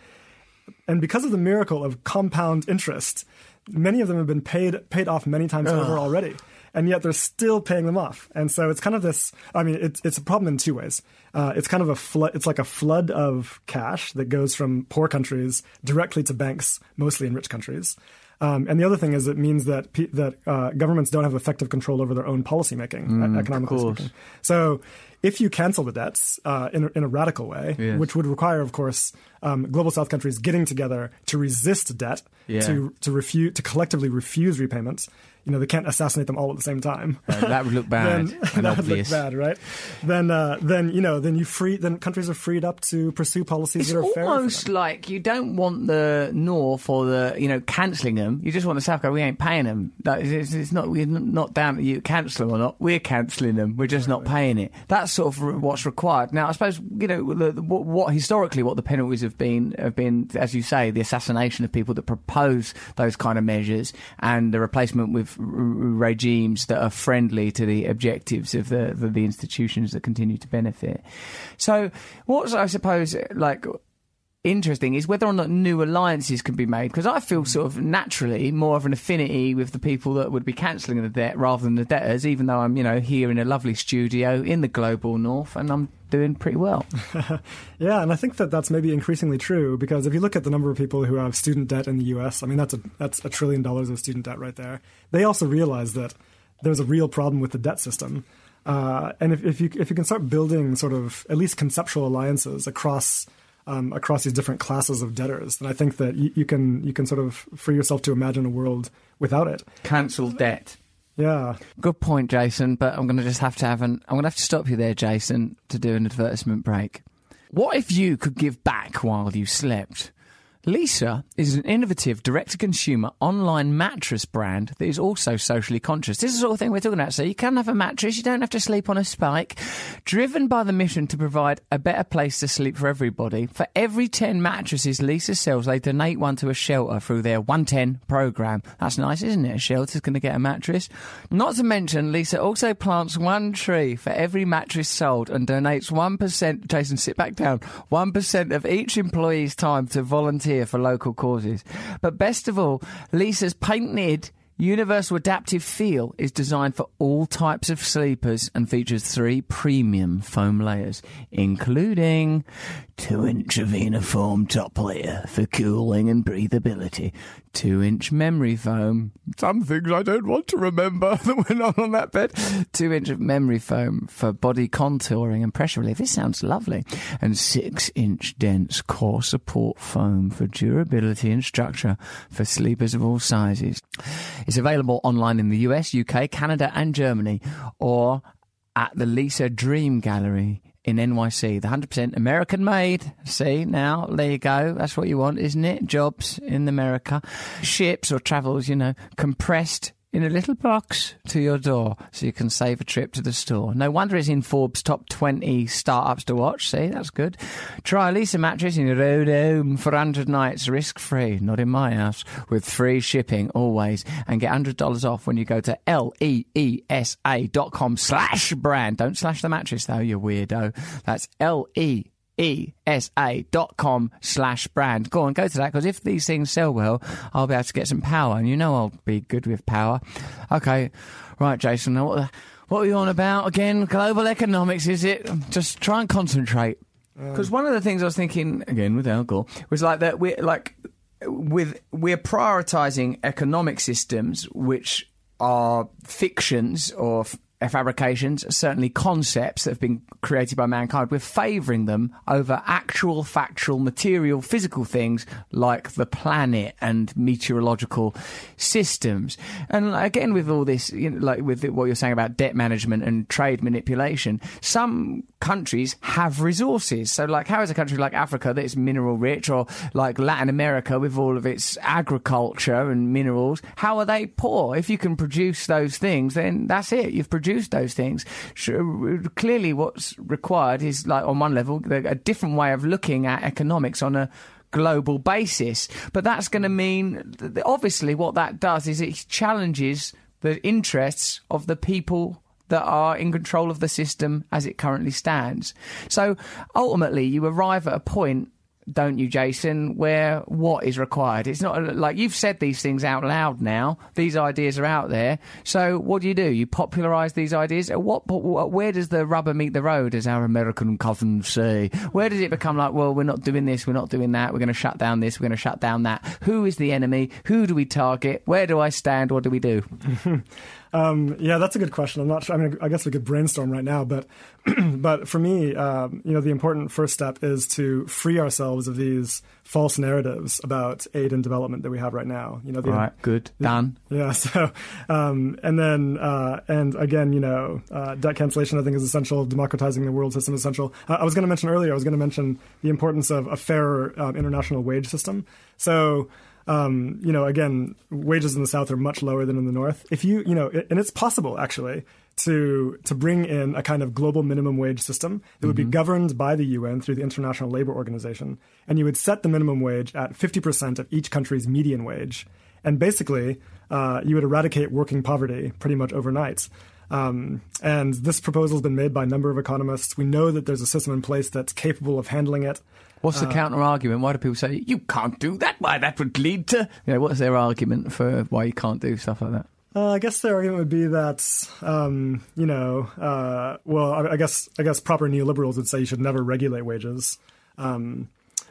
And because of the miracle of compound interest, many of them have been paid paid off many times over already. And yet they're still paying them off. And so it's kind of this I mean, it's, it's a problem in two ways. Uh, it's kind of a flood, it's like a flood of cash that goes from poor countries directly to banks, mostly in rich countries. Um, and the other thing is it means that pe- that uh, governments don't have effective control over their own policymaking, economically speaking. So if you cancel the debts uh, in, a, in a radical way, Yes. which would require, of course, um, global South countries getting together to resist debt, Yeah. to to refuse to collectively refuse repayments, you know they can't assassinate them all at the same time. Uh, that would look bad then and that would look bad, right? Then uh, then you know then you free then countries are freed up to pursue policies It's that are fair. for almost like you don't want the North or the you know cancelling them. You just want the South go. We ain't paying them. That is, it's, it's not we're not down to you cancel them or not. We're cancelling them. We're just not paying it. That's sort of what's required. Now, I suppose you know the, the, what, what historically what the penalties have been have been, as you say, the assassination of people that propose those kind of measures and the replacement with r- r- regimes that are friendly to the objectives of the, the the institutions that continue to benefit. So, what's I suppose like interesting is whether or not new alliances can be made because I feel sort of naturally more of an affinity with the people that would be cancelling the debt rather than the debtors even though I'm you know here in a lovely studio in the global north and I'm doing pretty well Yeah, and I think that that's maybe increasingly true because if you look at the number of people who have student debt in the U.S., I mean that's a that's a trillion dollars of student debt right there. They also realize that there's a real problem with the debt system, uh, and if, if you if you can start building sort of at least conceptual alliances across um, across these different classes of debtors, then I think that you, you can you can sort of free yourself to imagine a world without it. cancel debt Yeah. good point Jason but I'm going to just have to have an I'm going to have to stop you there Jason to do an advertisement break what if you could give back while you slept Leesa is an innovative direct to consumer online mattress brand that is also socially conscious. This is the sort of thing we're talking about. So you can have a mattress, you don't have to sleep on a spike. Driven by the mission to provide a better place to sleep for everybody, for every 10 mattresses Leesa sells, they donate one to a shelter through their 110 program. That's nice, isn't it? A shelter's going to get a mattress. Not to mention, Leesa also plants one tree for every mattress sold and donates 1%, Jason, sit back down, 1% of each employee's time to volunteer for local causes. But best of all, Leesa's patented Universal Adaptive Feel is designed for all types of sleepers and features three premium foam layers, including 2 inch Avena top layer for cooling and breathability, 2 inch memory foam, some things I don't want to remember that went on on that bed, 2 inch of memory foam for body contouring and pressure relief. This sounds lovely. And 6 inch dense core support foam for durability and structure for sleepers of all sizes. It's available online in the US, UK, Canada, and Germany, or at the Leesa Dream Gallery in NYC. The 100% American made. See, now, there you go. That's what you want, isn't it? Jobs in America. Ships or travels, you know, compressed in a little box to your door so you can save a trip to the store. No wonder it's in Forbes' top 20 startups to watch. See, that's good. Try a Leesa mattress in your own home for 100 nights risk free, not in my house, with free shipping always. And get $100 off when you go to L-E-E-S-A dot com slash brand. Don't slash the mattress though, you weirdo. That's L-E esa.com slash brand. Go on, go to that because if these things sell well, I'll be able to get some power, and you know I'll be good with power. Okay, right, Jason. Now what the, what were you on about again? Global economics, is it? Just try and concentrate. Uh. Because one of the things I was thinking again with Al Gore was like that we're like with we're prioritizing economic systems which are fictions or fabrications, certainly concepts that have been created by mankind. We're favouring them over actual, factual, material, physical things like the planet and meteorological systems. And again, with all this, you know, like with what you're saying about debt management and trade manipulation, some countries have resources. So, like, how is a country like Africa that is mineral rich, or like Latin America with all of its agriculture and minerals, how are they poor? If you can produce those things, then that's it. You've produced those things. Uh, clearly, what's required is, like, on one level, a different way of looking at economics on a global basis. But that's going to mean, obviously, what that does is it challenges the interests of the people that are in control of the system as it currently stands. So ultimately, you arrive at a point, don't you, Jason, where what is required? It's not like you've said these things out loud now. These ideas are out there. So what do you do? You popularise these ideas. At what, where does the rubber meet the road, as our American cousins say? Where does it become like, well, we're not doing this, we're not doing that, we're going to shut down this, we're going to shut down that? Who is the enemy? Who do we target? Where do I stand? What do we do? Um, yeah, that's a good question. I'm not sure. I mean, I guess we could brainstorm right now, but but for me, um, you know, the important first step is to free ourselves of these false narratives about aid and development that we have right now. You know, the, right, good, done. Yeah. So, um, and then uh, and again, you know, uh, debt cancellation I think is essential. Democratizing the world system is essential. Uh, I was going to mention earlier. I was going to mention the importance of a fair um, international wage system. So um, you know, again, wages in the South are much lower than in the North. If you, you know, and it's possible actually to to bring in a kind of global minimum wage system that would mm-hmm. be governed by the UN through the International Labor Organization, and you would set the minimum wage at 50% of each country's median wage, and basically uh, you would eradicate working poverty pretty much overnight. Um, and this proposal has been made by a number of economists. We know that there's a system in place that's capable of handling it. What's the uh, counter argument? Why do people say you can't do that? Why that would lead to? You know, what's their argument for why you can't do stuff like that? Uh, I guess their argument would be that, um, you know, uh, well, I, I, guess I guess proper neoliberals would say you should never regulate wages. Um,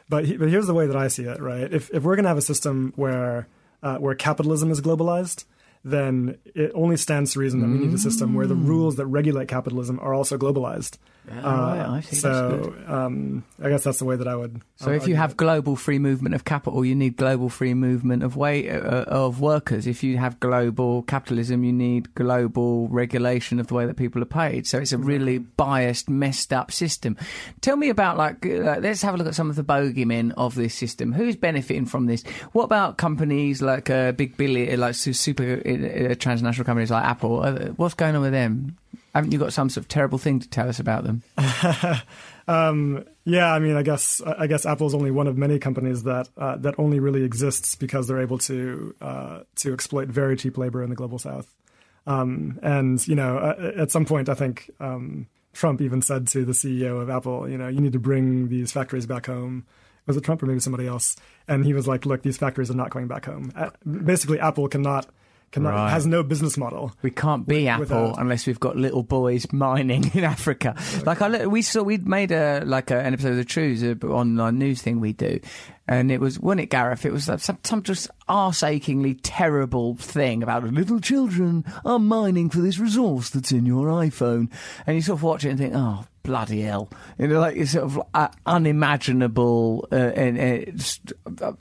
but he, but here's the way that I see it, right? If if we're going to have a system where uh, where capitalism is globalized, then it only stands to reason that we need a system where the mm. rules that regulate capitalism are also globalized. Yeah, uh, I think so. Um, I guess that's the way that I would. So, if you have global free movement of capital, you need global free movement of way uh, of workers. If you have global capitalism, you need global regulation of the way that people are paid. So it's a really biased, messed up system. Tell me about like. Uh, let's have a look at some of the bogeymen of this system. Who's benefiting from this? What about companies like uh, big billion, like super uh, transnational companies like Apple? Uh, what's going on with them? Haven't you got some sort of terrible thing to tell us about them? um, yeah, I mean, I guess I guess Apple's only one of many companies that uh, that only really exists because they're able to uh, to exploit very cheap labor in the global south. Um, and you know, uh, at some point, I think um, Trump even said to the CEO of Apple, you know, you need to bring these factories back home. Was it Trump or maybe somebody else? And he was like, look, these factories are not going back home. Uh, basically, Apple cannot cannot, right. has no business model. We can't be with, Apple unless we've got little boys mining in Africa. Okay. Like I, we saw, we'd made a like a, an episode of the Trews on our news thing we do, and it was wasn't it Gareth? It was some, some just arse-achingly terrible thing about little children are mining for this resource that's in your iPhone, and you sort of watch it and think, oh bloody hell! You know, like it's sort of uh, unimaginable uh, and uh,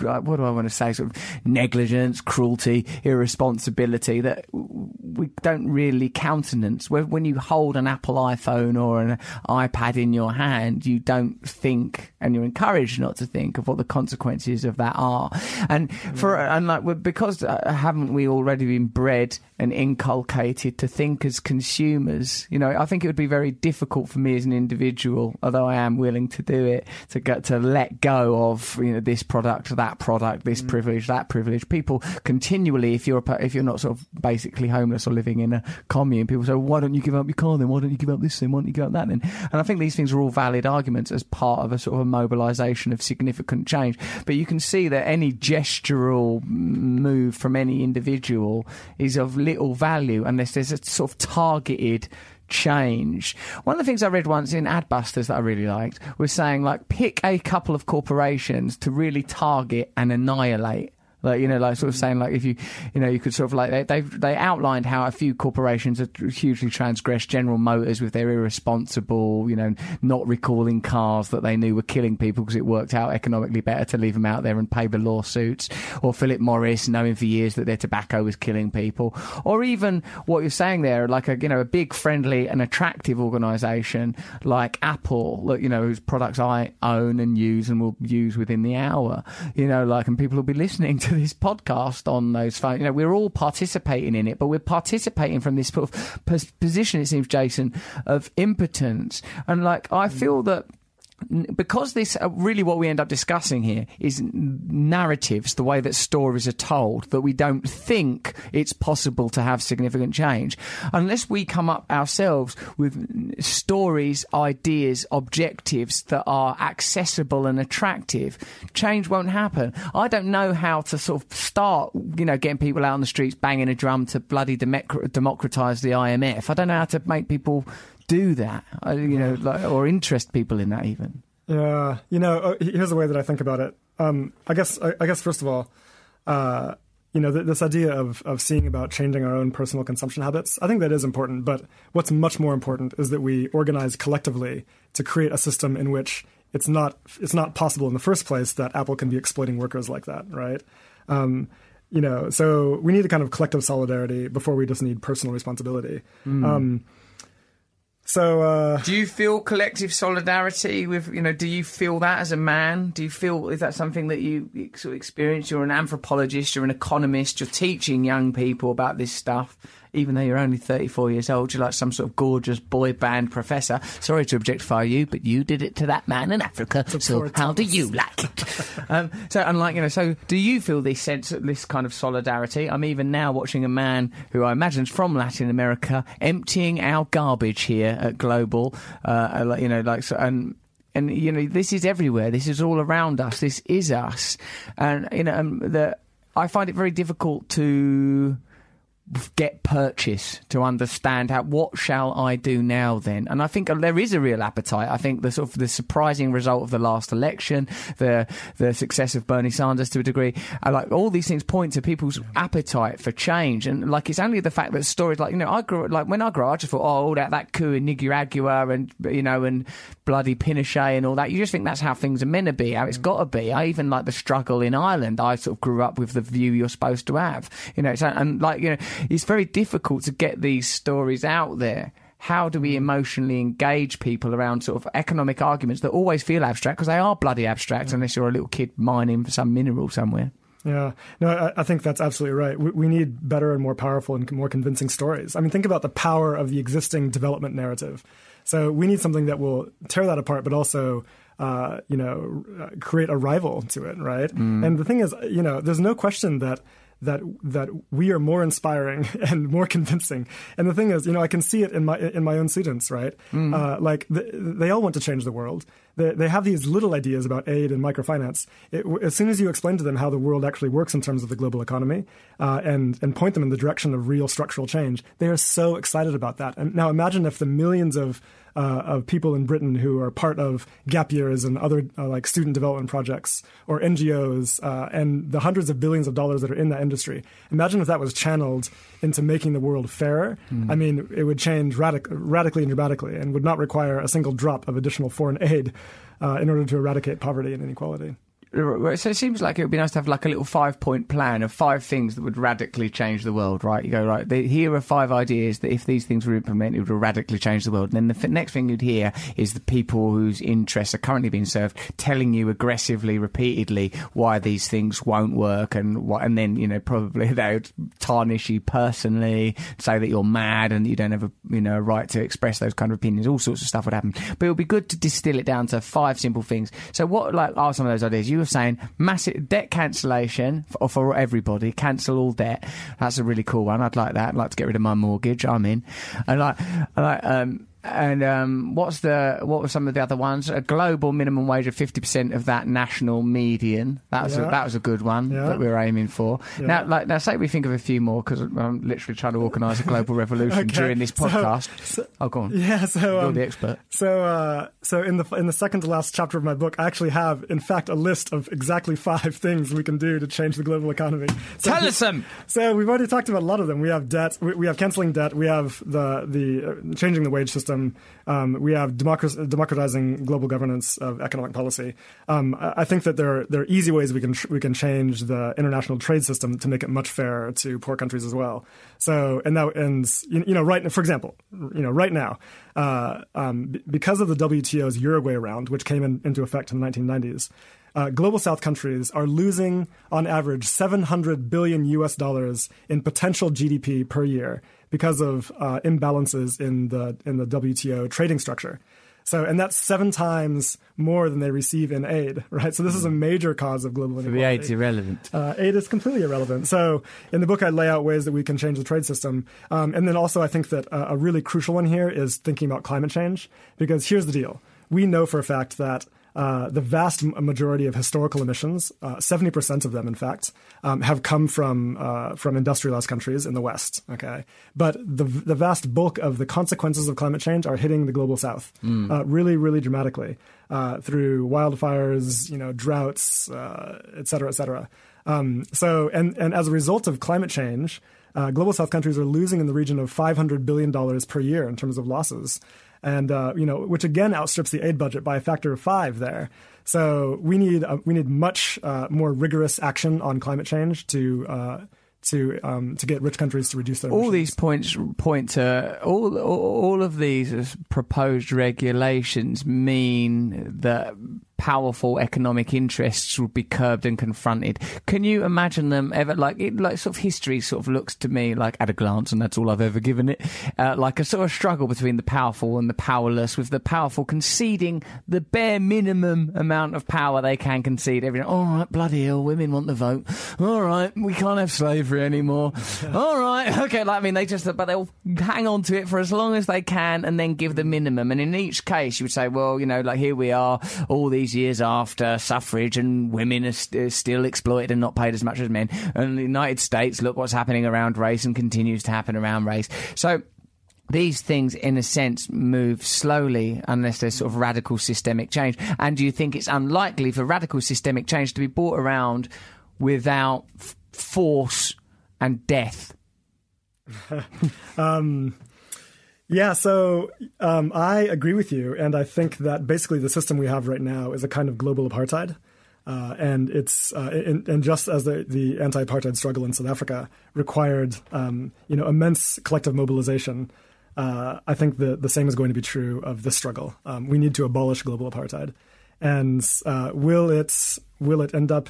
what do I want to say? Sort of negligence, cruelty, irresponsibility that we don't really countenance. When you hold an Apple iPhone or an iPad in your hand, you don't think, and you're encouraged not to think of what the consequences of that are. And for and like because uh, haven't we already been bred and inculcated to think as consumers? You know, I think it would be very difficult for me as an individual, although I am willing to do it, to get to let go of you know this product, or that product, this mm. privilege, that privilege. People continually, if you're a, if you're not sort of basically homeless or living in a commune, people say, "Why don't you give up your car then? Why don't you give up this then? Why don't you give up that then?" And I think these things are all valid arguments as part of a sort of a mobilisation of significant change. But you can see that any gestural move from any individual is of little value unless there's a sort of targeted change. One of the things I read once in Adbusters that I really liked was saying, like, pick a couple of corporations to really target and annihilate like you know, like sort of saying like if you, you know, you could sort of like they they they outlined how a few corporations have hugely transgressed General Motors with their irresponsible, you know, not recalling cars that they knew were killing people because it worked out economically better to leave them out there and pay the lawsuits, or Philip Morris knowing for years that their tobacco was killing people, or even what you're saying there, like a you know a big friendly and attractive organisation like Apple, look, you know, whose products I own and use and will use within the hour, you know, like and people will be listening to this podcast on those phones. You know, we're all participating in it, but we're participating from this sort of position, it seems, Jason, of impotence. And like, I mm. feel that because this uh, really what we end up discussing here is narratives, the way that stories are told, that we don't think it's possible to have significant change unless we come up ourselves with stories, ideas, objectives that are accessible and attractive. Change won't happen. I don't know how to sort of start, you know, getting people out on the streets banging a drum to bloody democratize the IMF. I don't know how to make people do that, you know, like, or interest people in that even. Yeah, you know, uh, here's the way that I think about it. Um, I guess, I, I, guess, first of all, uh, you know, th- this idea of, of seeing about changing our own personal consumption habits, I think that is important. But what's much more important is that we organize collectively to create a system in which it's not it's not possible in the first place that Apple can be exploiting workers like that, right? Um, you know, so we need a kind of collective solidarity before we just need personal responsibility. Mm. Um, so, uh, do you feel collective solidarity with you know? Do you feel that as a man? Do you feel is that something that you sort of experience? You're an anthropologist, you're an economist, you're teaching young people about this stuff even though you're only 34 years old, you're like some sort of gorgeous boy band professor. Sorry to objectify you, but you did it to that man in Africa. So how do you like it? um, so, unlike, you know, so do you feel this sense, of this kind of solidarity? I'm even now watching a man who I imagine is from Latin America emptying our garbage here at Global, uh, you know, like, so, and, and you know this is everywhere. This is all around us. This is us, and you know the. I find it very difficult to get purchase to understand how what shall I do now then? And I think there is a real appetite. I think the sort of the surprising result of the last election the the success of Bernie Sanders to a degree I like all these things point to people's appetite for change. And like it's only the fact that stories like you know I grew like when I grew up I just thought oh all that that coup in Nicaragua and you know and bloody Pinochet and all that. You just think that's how things are meant to be how it's got to be. I even like the struggle in Ireland I sort of grew up with the view you're supposed to have. You know and like you know it's very difficult to get these stories out there how do we mm. emotionally engage people around sort of economic arguments that always feel abstract because they are bloody abstract yeah. unless you're a little kid mining for some mineral somewhere. Yeah, no, I, I think that's absolutely right. We, we, need better and more powerful and more convincing stories. I mean, think about the power of the existing development narrative. So we need something that will tear that apart, but also, uh, you know, create a rival to it, right? Mm. And the thing is, you know, there's no question that that that we are more inspiring and more convincing. And the thing is, you know, I can see it in my in my own students, right? Mm. Uh, like the, they all want to change the world. They, they have these little ideas about aid and microfinance. It, as soon as you explain to them how the world actually works in terms of the global economy, uh, and and point them in the direction of real structural change, they are so excited about that. And now imagine if the millions of uh, of people in Britain who are part of gap years and other uh, like student development projects or NGOs uh, and the hundreds of billions of dollars that are in that industry. Imagine if that was channeled into making the world fairer. Mm. I mean, it would change radic- radically and dramatically and would not require a single drop of additional foreign aid uh, in order to eradicate poverty and inequality. So it seems like it would be nice to have like a little five point plan of five things that would radically change the world, right? You go, right, here are five ideas that if these things were implemented it would radically change the world. And then the f- next thing you'd hear is the people whose interests are currently being served telling you aggressively, repeatedly why these things won't work and what, and then, you know, probably they would tarnish you personally, say that you're mad and you don't have a, you know, a right to express those kind of opinions. All sorts of stuff would happen. But it would be good to distill it down to five simple things. So what, like, are some of those ideas? You saying massive debt cancellation for, for everybody, cancel all debt. That's a really cool one. I'd like that. I'd like to get rid of my mortgage. I'm in. I like, like, um, and um, what's the what were some of the other ones? A global minimum wage of fifty percent of that national median. That was yeah. a, that was a good one yeah. that we were aiming for. Yeah. Now, like now, say we think of a few more because I'm literally trying to organise a global revolution okay. during this podcast. So, so, oh, go on. Yeah, so you're um, the expert. So, uh, so in the in the second to last chapter of my book, I actually have, in fact, a list of exactly five things we can do to change the global economy. So, Tell us them. So we've already talked about a lot of them. We have debt. We, we have cancelling debt. We have the the uh, changing the wage system system. Um, we have democratizing global governance of economic policy. Um, I think that there are, there are easy ways we can we can change the international trade system to make it much fairer to poor countries as well. So and that and you know right for example you know right now uh, um, because of the WTO's Uruguay round which came in, into effect in the 1990s. Uh, global South countries are losing, on average, 700 billion US dollars in potential GDP per year because of uh, imbalances in the in the WTO trading structure. So, and that's seven times more than they receive in aid, right? So, this is a major cause of global inequality. So the aid's irrelevant. Uh, aid is completely irrelevant. So, in the book, I lay out ways that we can change the trade system. Um, and then also, I think that a really crucial one here is thinking about climate change, because here's the deal. We know for a fact that uh, the vast majority of historical emissions, uh, seventy uh, percent of them, in fact, um, have come from uh, from industrialized countries in the West. Okay, but the the vast bulk of the consequences of climate change are hitting the global South, mm. really, really dramatically through wildfires, you know, droughts, et cetera, et cetera. Um, so, and, and as a result of climate change, uh, global south countries are losing in the region of $500 billion per year in terms of losses. And, uh, you know, which again outstrips the aid budget by a factor of five there. So we need, uh, we need much uh, more rigorous action on climate change to, uh, to um, to get rich countries to reduce their all emissions. these points point to all all of these proposed regulations mean that powerful economic interests would be curbed and confronted. Can you imagine them ever like it, like sort of history sort of looks to me like at a glance, and that's all I've ever given it, uh, like a sort of struggle between the powerful and the powerless, with the powerful conceding the bare minimum amount of power they can concede. Every all right, bloody hell, women want the vote. All right, we can't have slavery anymore. all right, okay. Like I mean, they just but they'll hang on to it for as long as they can, and then give the minimum. And in each case, you would say, well, you know, like here we are, all these years after suffrage, and women are st- still exploited and not paid as much as men. And the United States, look what's happening around race and continues to happen around race. So these things, in a sense, move slowly unless there's sort of radical systemic change. And do you think it's unlikely for radical systemic change to be brought around without f- force and death? um, yeah, so um, I agree with you, and I think that basically the system we have right now is a kind of global apartheid. Uh, and it's uh, in, and just as the, the anti-apartheid struggle in South Africa required um, you know immense collective mobilization, uh, I think the the same is going to be true of this struggle. Um, we need to abolish global apartheid, and uh, will it will it end up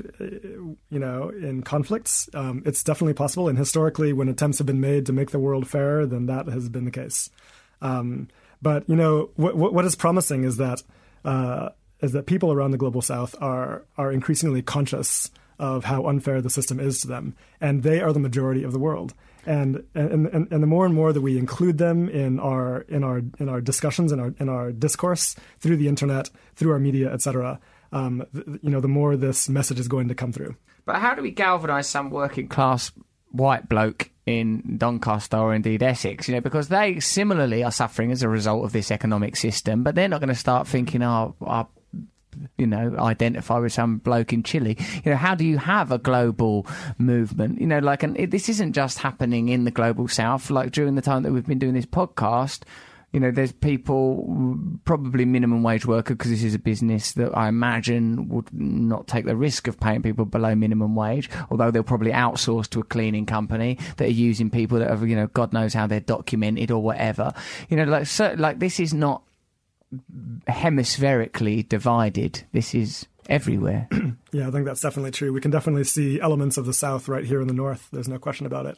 you know in conflicts? Um, it's definitely possible, and historically, when attempts have been made to make the world fairer, then that has been the case. Um, but you know what, what is promising is that uh, is that people around the global south are are increasingly conscious of how unfair the system is to them, and they are the majority of the world. And and, and, and the more and more that we include them in our in our in our discussions in our in our discourse through the internet, through our media, etc., um, you know, the more this message is going to come through. But how do we galvanise some working class white bloke in Doncaster or indeed Essex, you know, because they similarly are suffering as a result of this economic system, but they're not going to start thinking, oh, our you know, identify with some bloke in Chile. You know, how do you have a global movement? You know, like, and it, this isn't just happening in the global south. Like during the time that we've been doing this podcast, you know, there's people, probably minimum wage worker, because this is a business that I imagine would not take the risk of paying people below minimum wage, although they'll probably outsource to a cleaning company that are using people that have, you know, God knows how they're documented or whatever. You know, like, so, like this is not hemispherically divided. This is everywhere. yeah, I think that's definitely true. We can definitely see elements of the South right here in the North. There's no question about it.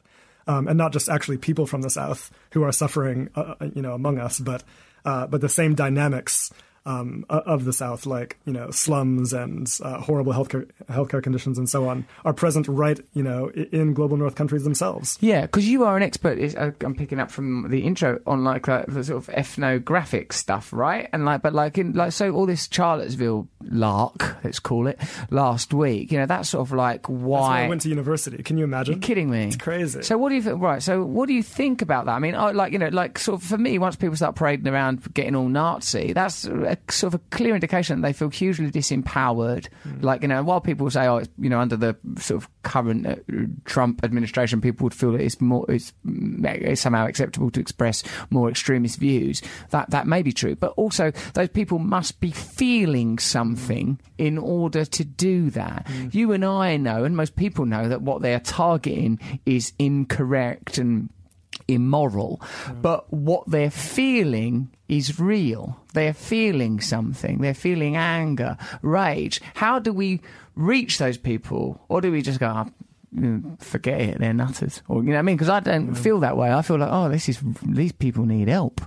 Um, and not just actually people from the South who are suffering, uh, you know, among us, but uh, but the same dynamics um, of the South, like you know slums and uh, horrible healthcare healthcare conditions and so on, are present right you know in global North countries themselves. Yeah, because you are an expert. I'm picking up from the intro on like uh, the sort of ethnographic stuff, right? And like, but like in like so all this Charlottesville lark, let's call it, last week. You know, that's sort of like why I went to university. Can you imagine? You're kidding me? It's crazy. So what do you think? Right. So what do you think about that? I mean, I, like you know, like sort of for me, once people start parading around getting all Nazi, that's a, sort of a clear indication that they feel hugely disempowered. Mm. Like you know, while people say, oh, it's, you know, under the sort of current uh, Trump administration, people would feel that it's more it's, it's somehow acceptable to express more extremist views. That that may be true, but also those people must be feeling something in order to do that. Mm. You and I know, and most people know that what they are targeting is incorrect and immoral, mm. but what they're feeling is real. They're feeling something. They're feeling anger, rage. How do we reach those people? Or do we just go, oh, forget it, they're nutters? Or, you know what I mean? Because I don't mm. feel that way. I feel like, oh, this is, these people need help.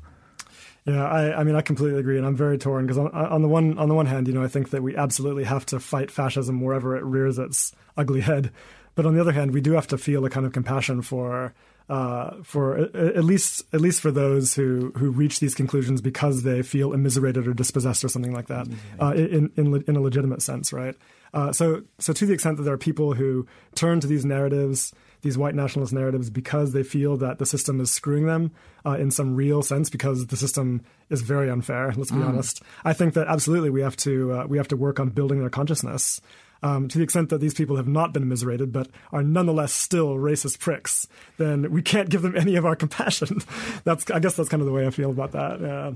Yeah, I, I mean, I completely agree, and I'm very torn because on, on, the one on the one hand, you know, I think that we absolutely have to fight fascism wherever it rears its ugly head, but on the other hand, we do have to feel a kind of compassion for uh, for at least at least for those who who reach these conclusions because they feel immiserated or dispossessed or something like that mm-hmm. uh, in, in in a legitimate sense, right? Uh, so so to the extent that there are people who turn to these narratives, these white nationalist narratives, because they feel that the system is screwing them uh, in some real sense, because the system is very unfair. Let's be mm. honest. I think that absolutely we have to uh, we have to work on building their consciousness. Um, to the extent that these people have not been immiserated but are nonetheless still racist pricks, then we can't give them any of our compassion. that's I guess that's kind of the way I feel about that. Yeah.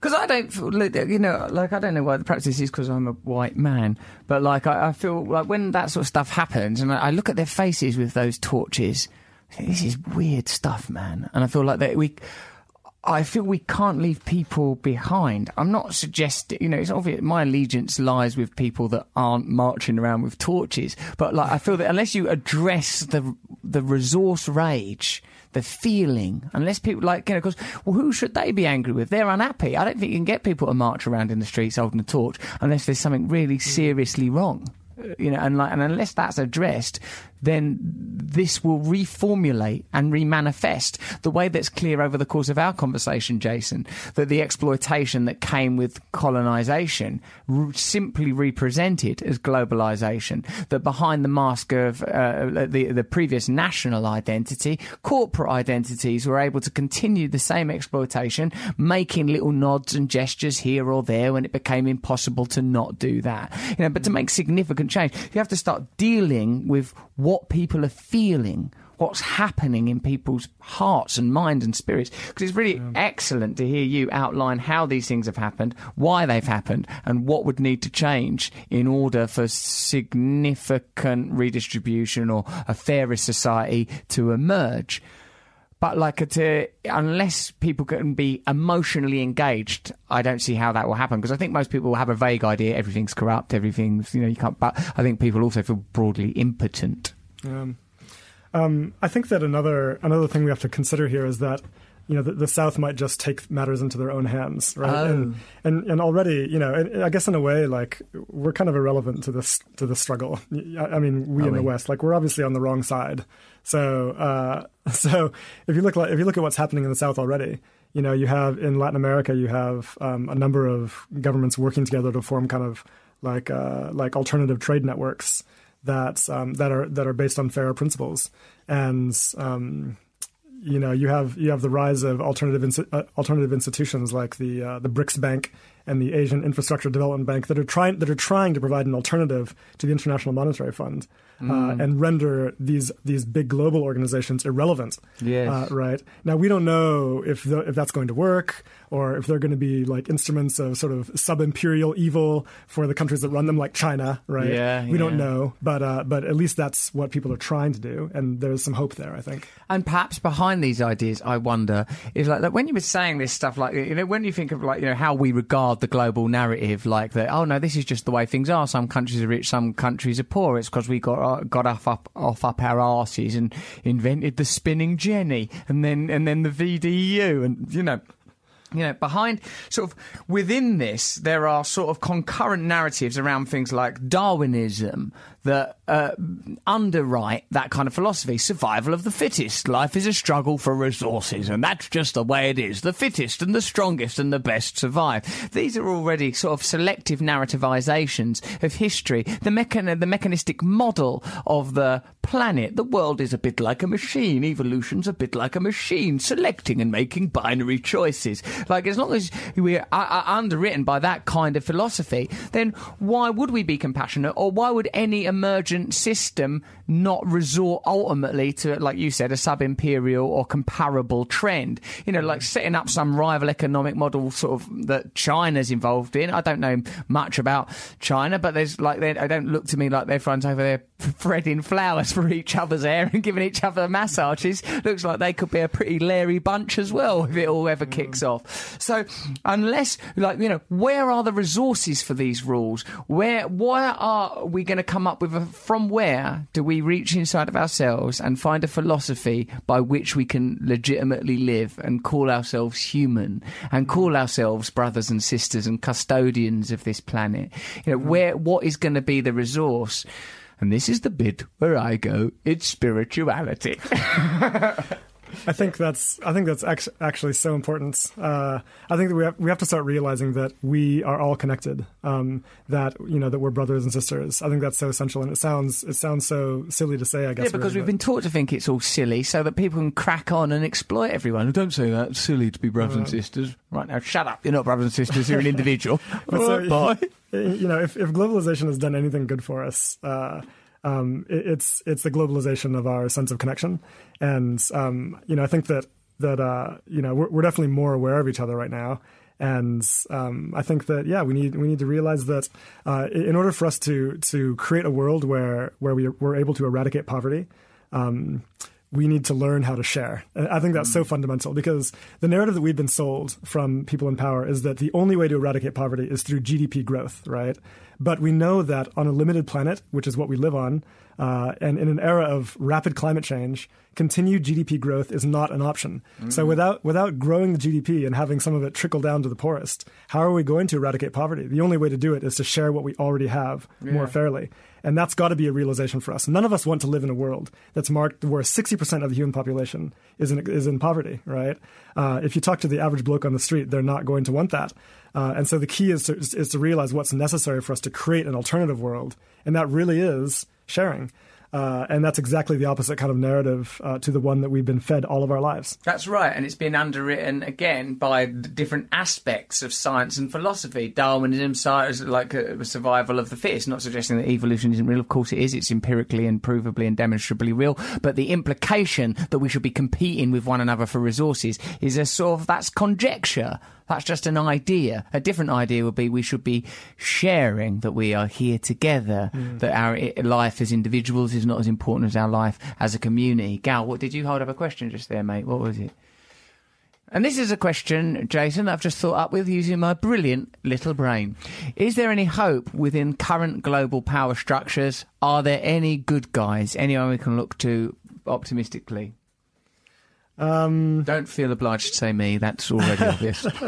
Because I don't, you know, like I don't know why the practice is because I'm a white man, but like I, I, feel like when that sort of stuff happens, and I, I look at their faces with those torches, this is weird stuff, man. And I feel like that we, I feel we can't leave people behind. I'm not suggesting, you know, it's obvious my allegiance lies with people that aren't marching around with torches. But like, I feel that unless you address the the resource rage, the feeling, unless people like, you know, because well, who should they be angry with? They're unhappy. I don't think you can get people to march around in the streets holding a torch unless there's something really seriously wrong you know, and like, and unless that's addressed, then this will reformulate and remanifest the way that's clear over the course of our conversation, Jason, that the exploitation that came with colonization r- simply represented as globalization, that behind the mask of uh, the, the previous national identity, corporate identities were able to continue the same exploitation, making little nods and gestures here or there when it became impossible to not do that. You know, but to make significant change, you have to start dealing with what people are feeling, what's happening in people's hearts and minds and spirits. Because it's really yeah. excellent to hear you outline how these things have happened, why they've happened, and what would need to change in order for significant redistribution or a fairer society to emerge. But like, uh, to, unless people can be emotionally engaged, I don't see how that will happen. Because I think most people have a vague idea everything's corrupt, everything's you know you can't. But I think people also feel broadly impotent. Um, um, I think that another another thing we have to consider here is that you know the, the, South might just take matters into their own hands, right? Oh. And, and, and already, you know, I guess in a way, like we're kind of irrelevant to this to the struggle. I, mean, we in the West, like we're obviously on the wrong side. So uh, so if you look like if you look at what's happening in the South already, you know, you have in Latin America, you have um, a number of governments working together to form kind of like uh, like alternative trade networks that um, that are that are based on fairer principles, and um, you know you have you have the rise of alternative uh, alternative institutions like the uh, the BRICS Bank and the Asian Infrastructure Development Bank that are trying that are trying to provide an alternative to the International Monetary Fund uh, mm. and render these these big global organizations irrelevant. Yes. Uh, right now, we don't know if the, if that's going to work or if they're going to be like instruments of sort of sub-imperial evil for the countries that run them, like China. Right? Yeah. We yeah. don't know, but uh, but at least that's what people are trying to do, and there's some hope there. I think. And perhaps behind these ideas, I wonder is like that when you were saying this stuff, like you know, when you think of like you know how we regard the global narrative, like that. Oh no, this is just the way things are. Some countries are rich, some countries are poor. It's because we got uh, got off up off up our asses and invented the spinning jenny, and then and then the VDU, and you know you know, behind sort of within this, there are sort of concurrent narratives around things like Darwinism that uh, underwrite that kind of philosophy. Survival of the fittest. Life is a struggle for resources, and that's just the way it is. The fittest and the strongest and the best survive. These are already sort of selective narrativizations of history. The, mechan- the mechanistic model of the planet. The world is a bit like a machine. Evolution's a bit like a machine, selecting and making binary choices. Like, as long as we're uh, underwritten by that kind of philosophy, then why would we be compassionate, or why would any emergent system not resort ultimately to, like you said, a sub-imperial or comparable trend? You know, like setting up some rival economic model, sort of that China's involved in. I don't know much about China, but there's like they, don't look to me like they're front over there threading flowers for each other's hair and giving each other massages. Looks like they could be a pretty leery bunch as well if it all ever kicks mm. off. So unless, like, you know, where are the resources for these rules? Where, why are we going to come up with a, from where do we reach inside of ourselves and find a philosophy by which we can legitimately live and call ourselves human and call ourselves brothers and sisters and custodians of this planet? You know, mm. where, what is going to be the resource? And this is the bit where I go, it's spirituality. I think that's I think that's actually, actually so important. Uh, I think that we have, we have to start realizing that we are all connected. Um, that you know that we're brothers and sisters. I think that's so essential, and it sounds it sounds so silly to say. I guess Yeah, because really, we've been taught to think it's all silly so that people can crack on and exploit everyone. Don't say that. It's silly to be brothers and sisters. Right now, shut up. You're not brothers and sisters. You're an individual. But so- bye. you know, if, if globalization has done anything good for us, uh, um, it, it's it's the globalization of our sense of connection, and um, you know, I think that that uh, you know we're, we're definitely more aware of each other right now, and um, I think that yeah, we need we need to realize that uh, in order for us to to create a world where where we we're able to eradicate poverty. Um, we need to learn how to share. I think that's so fundamental because the narrative that we've been sold from people in power is that the only way to eradicate poverty is through GDP growth, right? But we know that on a limited planet, which is what we live on, uh, and in an era of rapid climate change, continued GDP growth is not an option. So without without growing the GDP and having some of it trickle down to the poorest, how are we going to eradicate poverty? The only way to do it is to share what we already have more fairly. And that's got to be a realization for us. None of us want to live in a world that's marked where 60% of the human population is in, is in poverty, right? Uh, if you talk to the average bloke on the street, they're not going to want that. Uh, and so the key is to, is to realize what's necessary for us to create an alternative world. And that really is sharing. Uh, and that's exactly the opposite kind of narrative uh, to the one that we've been fed all of our lives. That's right, and it's been underwritten again by different aspects of science and philosophy. Darwinism, science, like a survival of the fittest. Not suggesting that evolution isn't real. Of course, it is. It's empirically and provably and demonstrably real. But the implication that we should be competing with one another for resources is a sort of that's conjecture. That's just an idea. A different idea would be we should be sharing that we are here together, that our life as individuals is not as important as our life as a community. Gal, what did you hold up a question just there, mate? What was it? And this is a question, Jason, I've just thought up with using my brilliant little brain. Is there any hope within current global power structures? Are there any good guys? Anyone we can look to optimistically? Um, Don't feel obliged to say me. That's already obvious.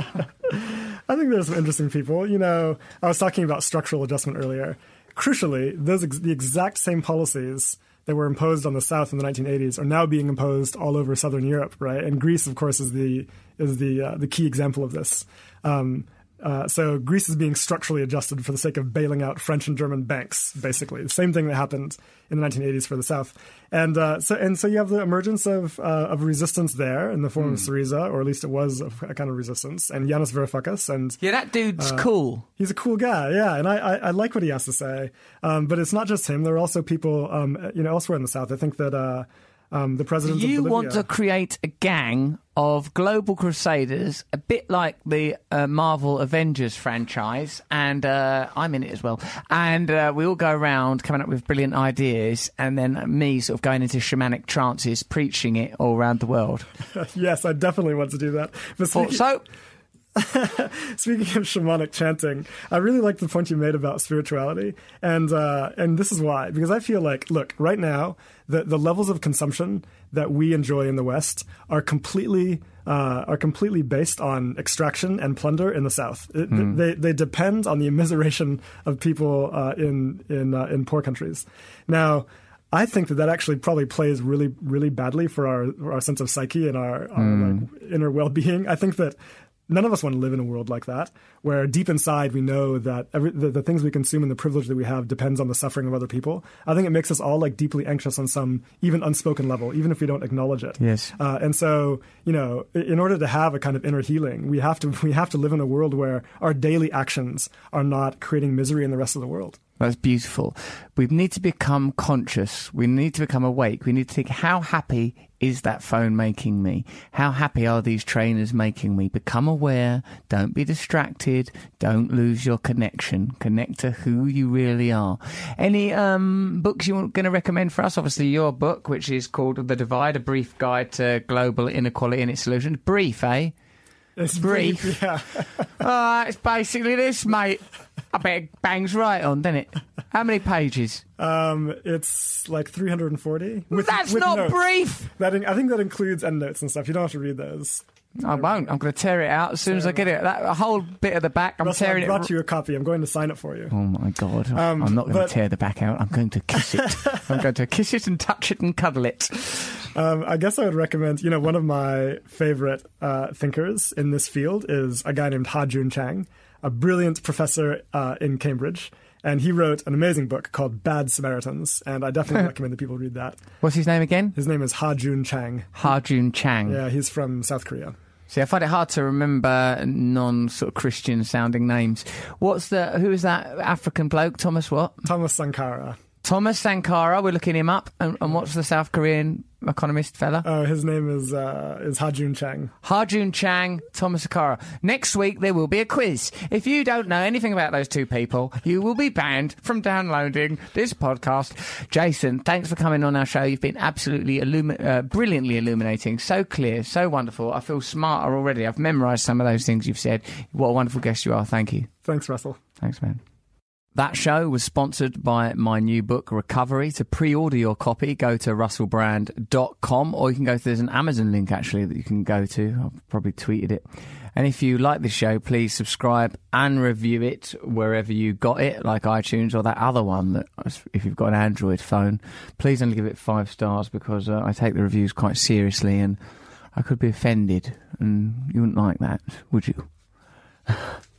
I think there's some interesting people. You know, I was talking about structural adjustment earlier. Crucially, those ex- the exact same policies that were imposed on the South in the 1980s are now being imposed all over Southern Europe, right? And Greece, of course, is the is the uh, the key example of this. Um, uh, so Greece is being structurally adjusted for the sake of bailing out French and German banks, basically the same thing that happened in the 1980s for the South, and uh, so and so you have the emergence of uh, of resistance there in the form of Syriza, or at least it was a, a kind of resistance, and Yanis Varoufakis, and yeah, that dude's cool. He's a cool guy, yeah, and I, I, I like what he has to say. Um, but it's not just him. There are also people, um, you know, elsewhere in the South. I think that uh, um, the president You want to create a gang of global crusaders, a bit like the uh, Marvel Avengers franchise, and uh, I'm in it as well. And uh, we all go around coming up with brilliant ideas, and then me sort of going into shamanic trances, preaching it all around the world. yes, I definitely want to do that. But so. speaking of shamanic chanting, I really like the point you made about spirituality, and uh, and this is why because I feel like look right now the the levels of consumption that we enjoy in the West are completely uh, are completely based on extraction and plunder in the South. It, They they depend on the immiseration of people uh, in in uh, in poor countries. Now. I think that that actually probably plays really, really badly for our our sense of psyche and our, our like, inner well being. I think that none of us want to live in a world like that, where deep inside we know that every, the, the things we consume and the privilege that we have depends on the suffering of other people. I think it makes us all like deeply anxious on some even unspoken level, even if we don't acknowledge it. Yes. Uh, and so, you know, in order to have a kind of inner healing, we have to we have to live in a world where our daily actions are not creating misery in the rest of the world. That's beautiful. We need to become conscious. We need to become awake. We need to think, how happy is that phone making me? How happy are these trainers making me? Become aware. Don't be distracted. Don't lose your connection. Connect to who you really are. Any um, books you're going to recommend for us? Obviously, your book, which is called The Divide, A Brief Guide to Global Inequality and Its Solutions. Brief, eh? It's Brief. Yeah. Uh, it's basically this, mate. I bet it bangs right on, doesn't it? How many pages? Um, it's like 340. With, That's with not notes. brief. That in, I think that includes endnotes and stuff. You don't have to read those. I won't. I'm going to tear it out as soon as I get it. That a whole bit of the back, I'm Russell, tearing I it. brought you a copy. I'm going to sign it for you. Oh my god! Um, I'm not going but- to tear the back out. I'm going to kiss it. I'm going to kiss it and touch it and cuddle it. Um, I guess I would recommend, you know, one of my favorite uh, thinkers in this field is a guy named Ha-Joon Chang, a brilliant professor uh, in Cambridge. And he wrote an amazing book called Bad Samaritans, and I definitely recommend that people read that. What's his name again? His name is Ha-Joon Chang. Ha-Joon Chang. Yeah, he's from South Korea. See, I find it hard to remember non sort of Christian sounding names. What's the who is that African bloke? Thomas what? Thomas Sankara. Thomas Sankara. We're looking him up. And, and what's the South Korean economist fella? Uh, his name is uh, is Ha-Joon Chang. Ha-Joon Chang, Thomas Sankara. Next week there will be a quiz. If you don't know anything about those two people, you will be banned from downloading this podcast. Jason, thanks for coming on our show. You've been absolutely illumi- uh, brilliantly illuminating, so clear, so wonderful. I feel smarter already. I've memorised some of those things you've said. What a wonderful guest you are. Thank you. Thanks, Russell. Thanks, man. That show was sponsored by my new book, Recovery. To pre order your copy, go to russellbrand.com or you can go to, there's an Amazon link actually that you can go to. I've probably tweeted it. And if you like the show, please subscribe and review it wherever you got it, like iTunes or that other one that, if you've got an Android phone, please only give it five stars because uh, I take the reviews quite seriously and I could be offended and you wouldn't like that, would you?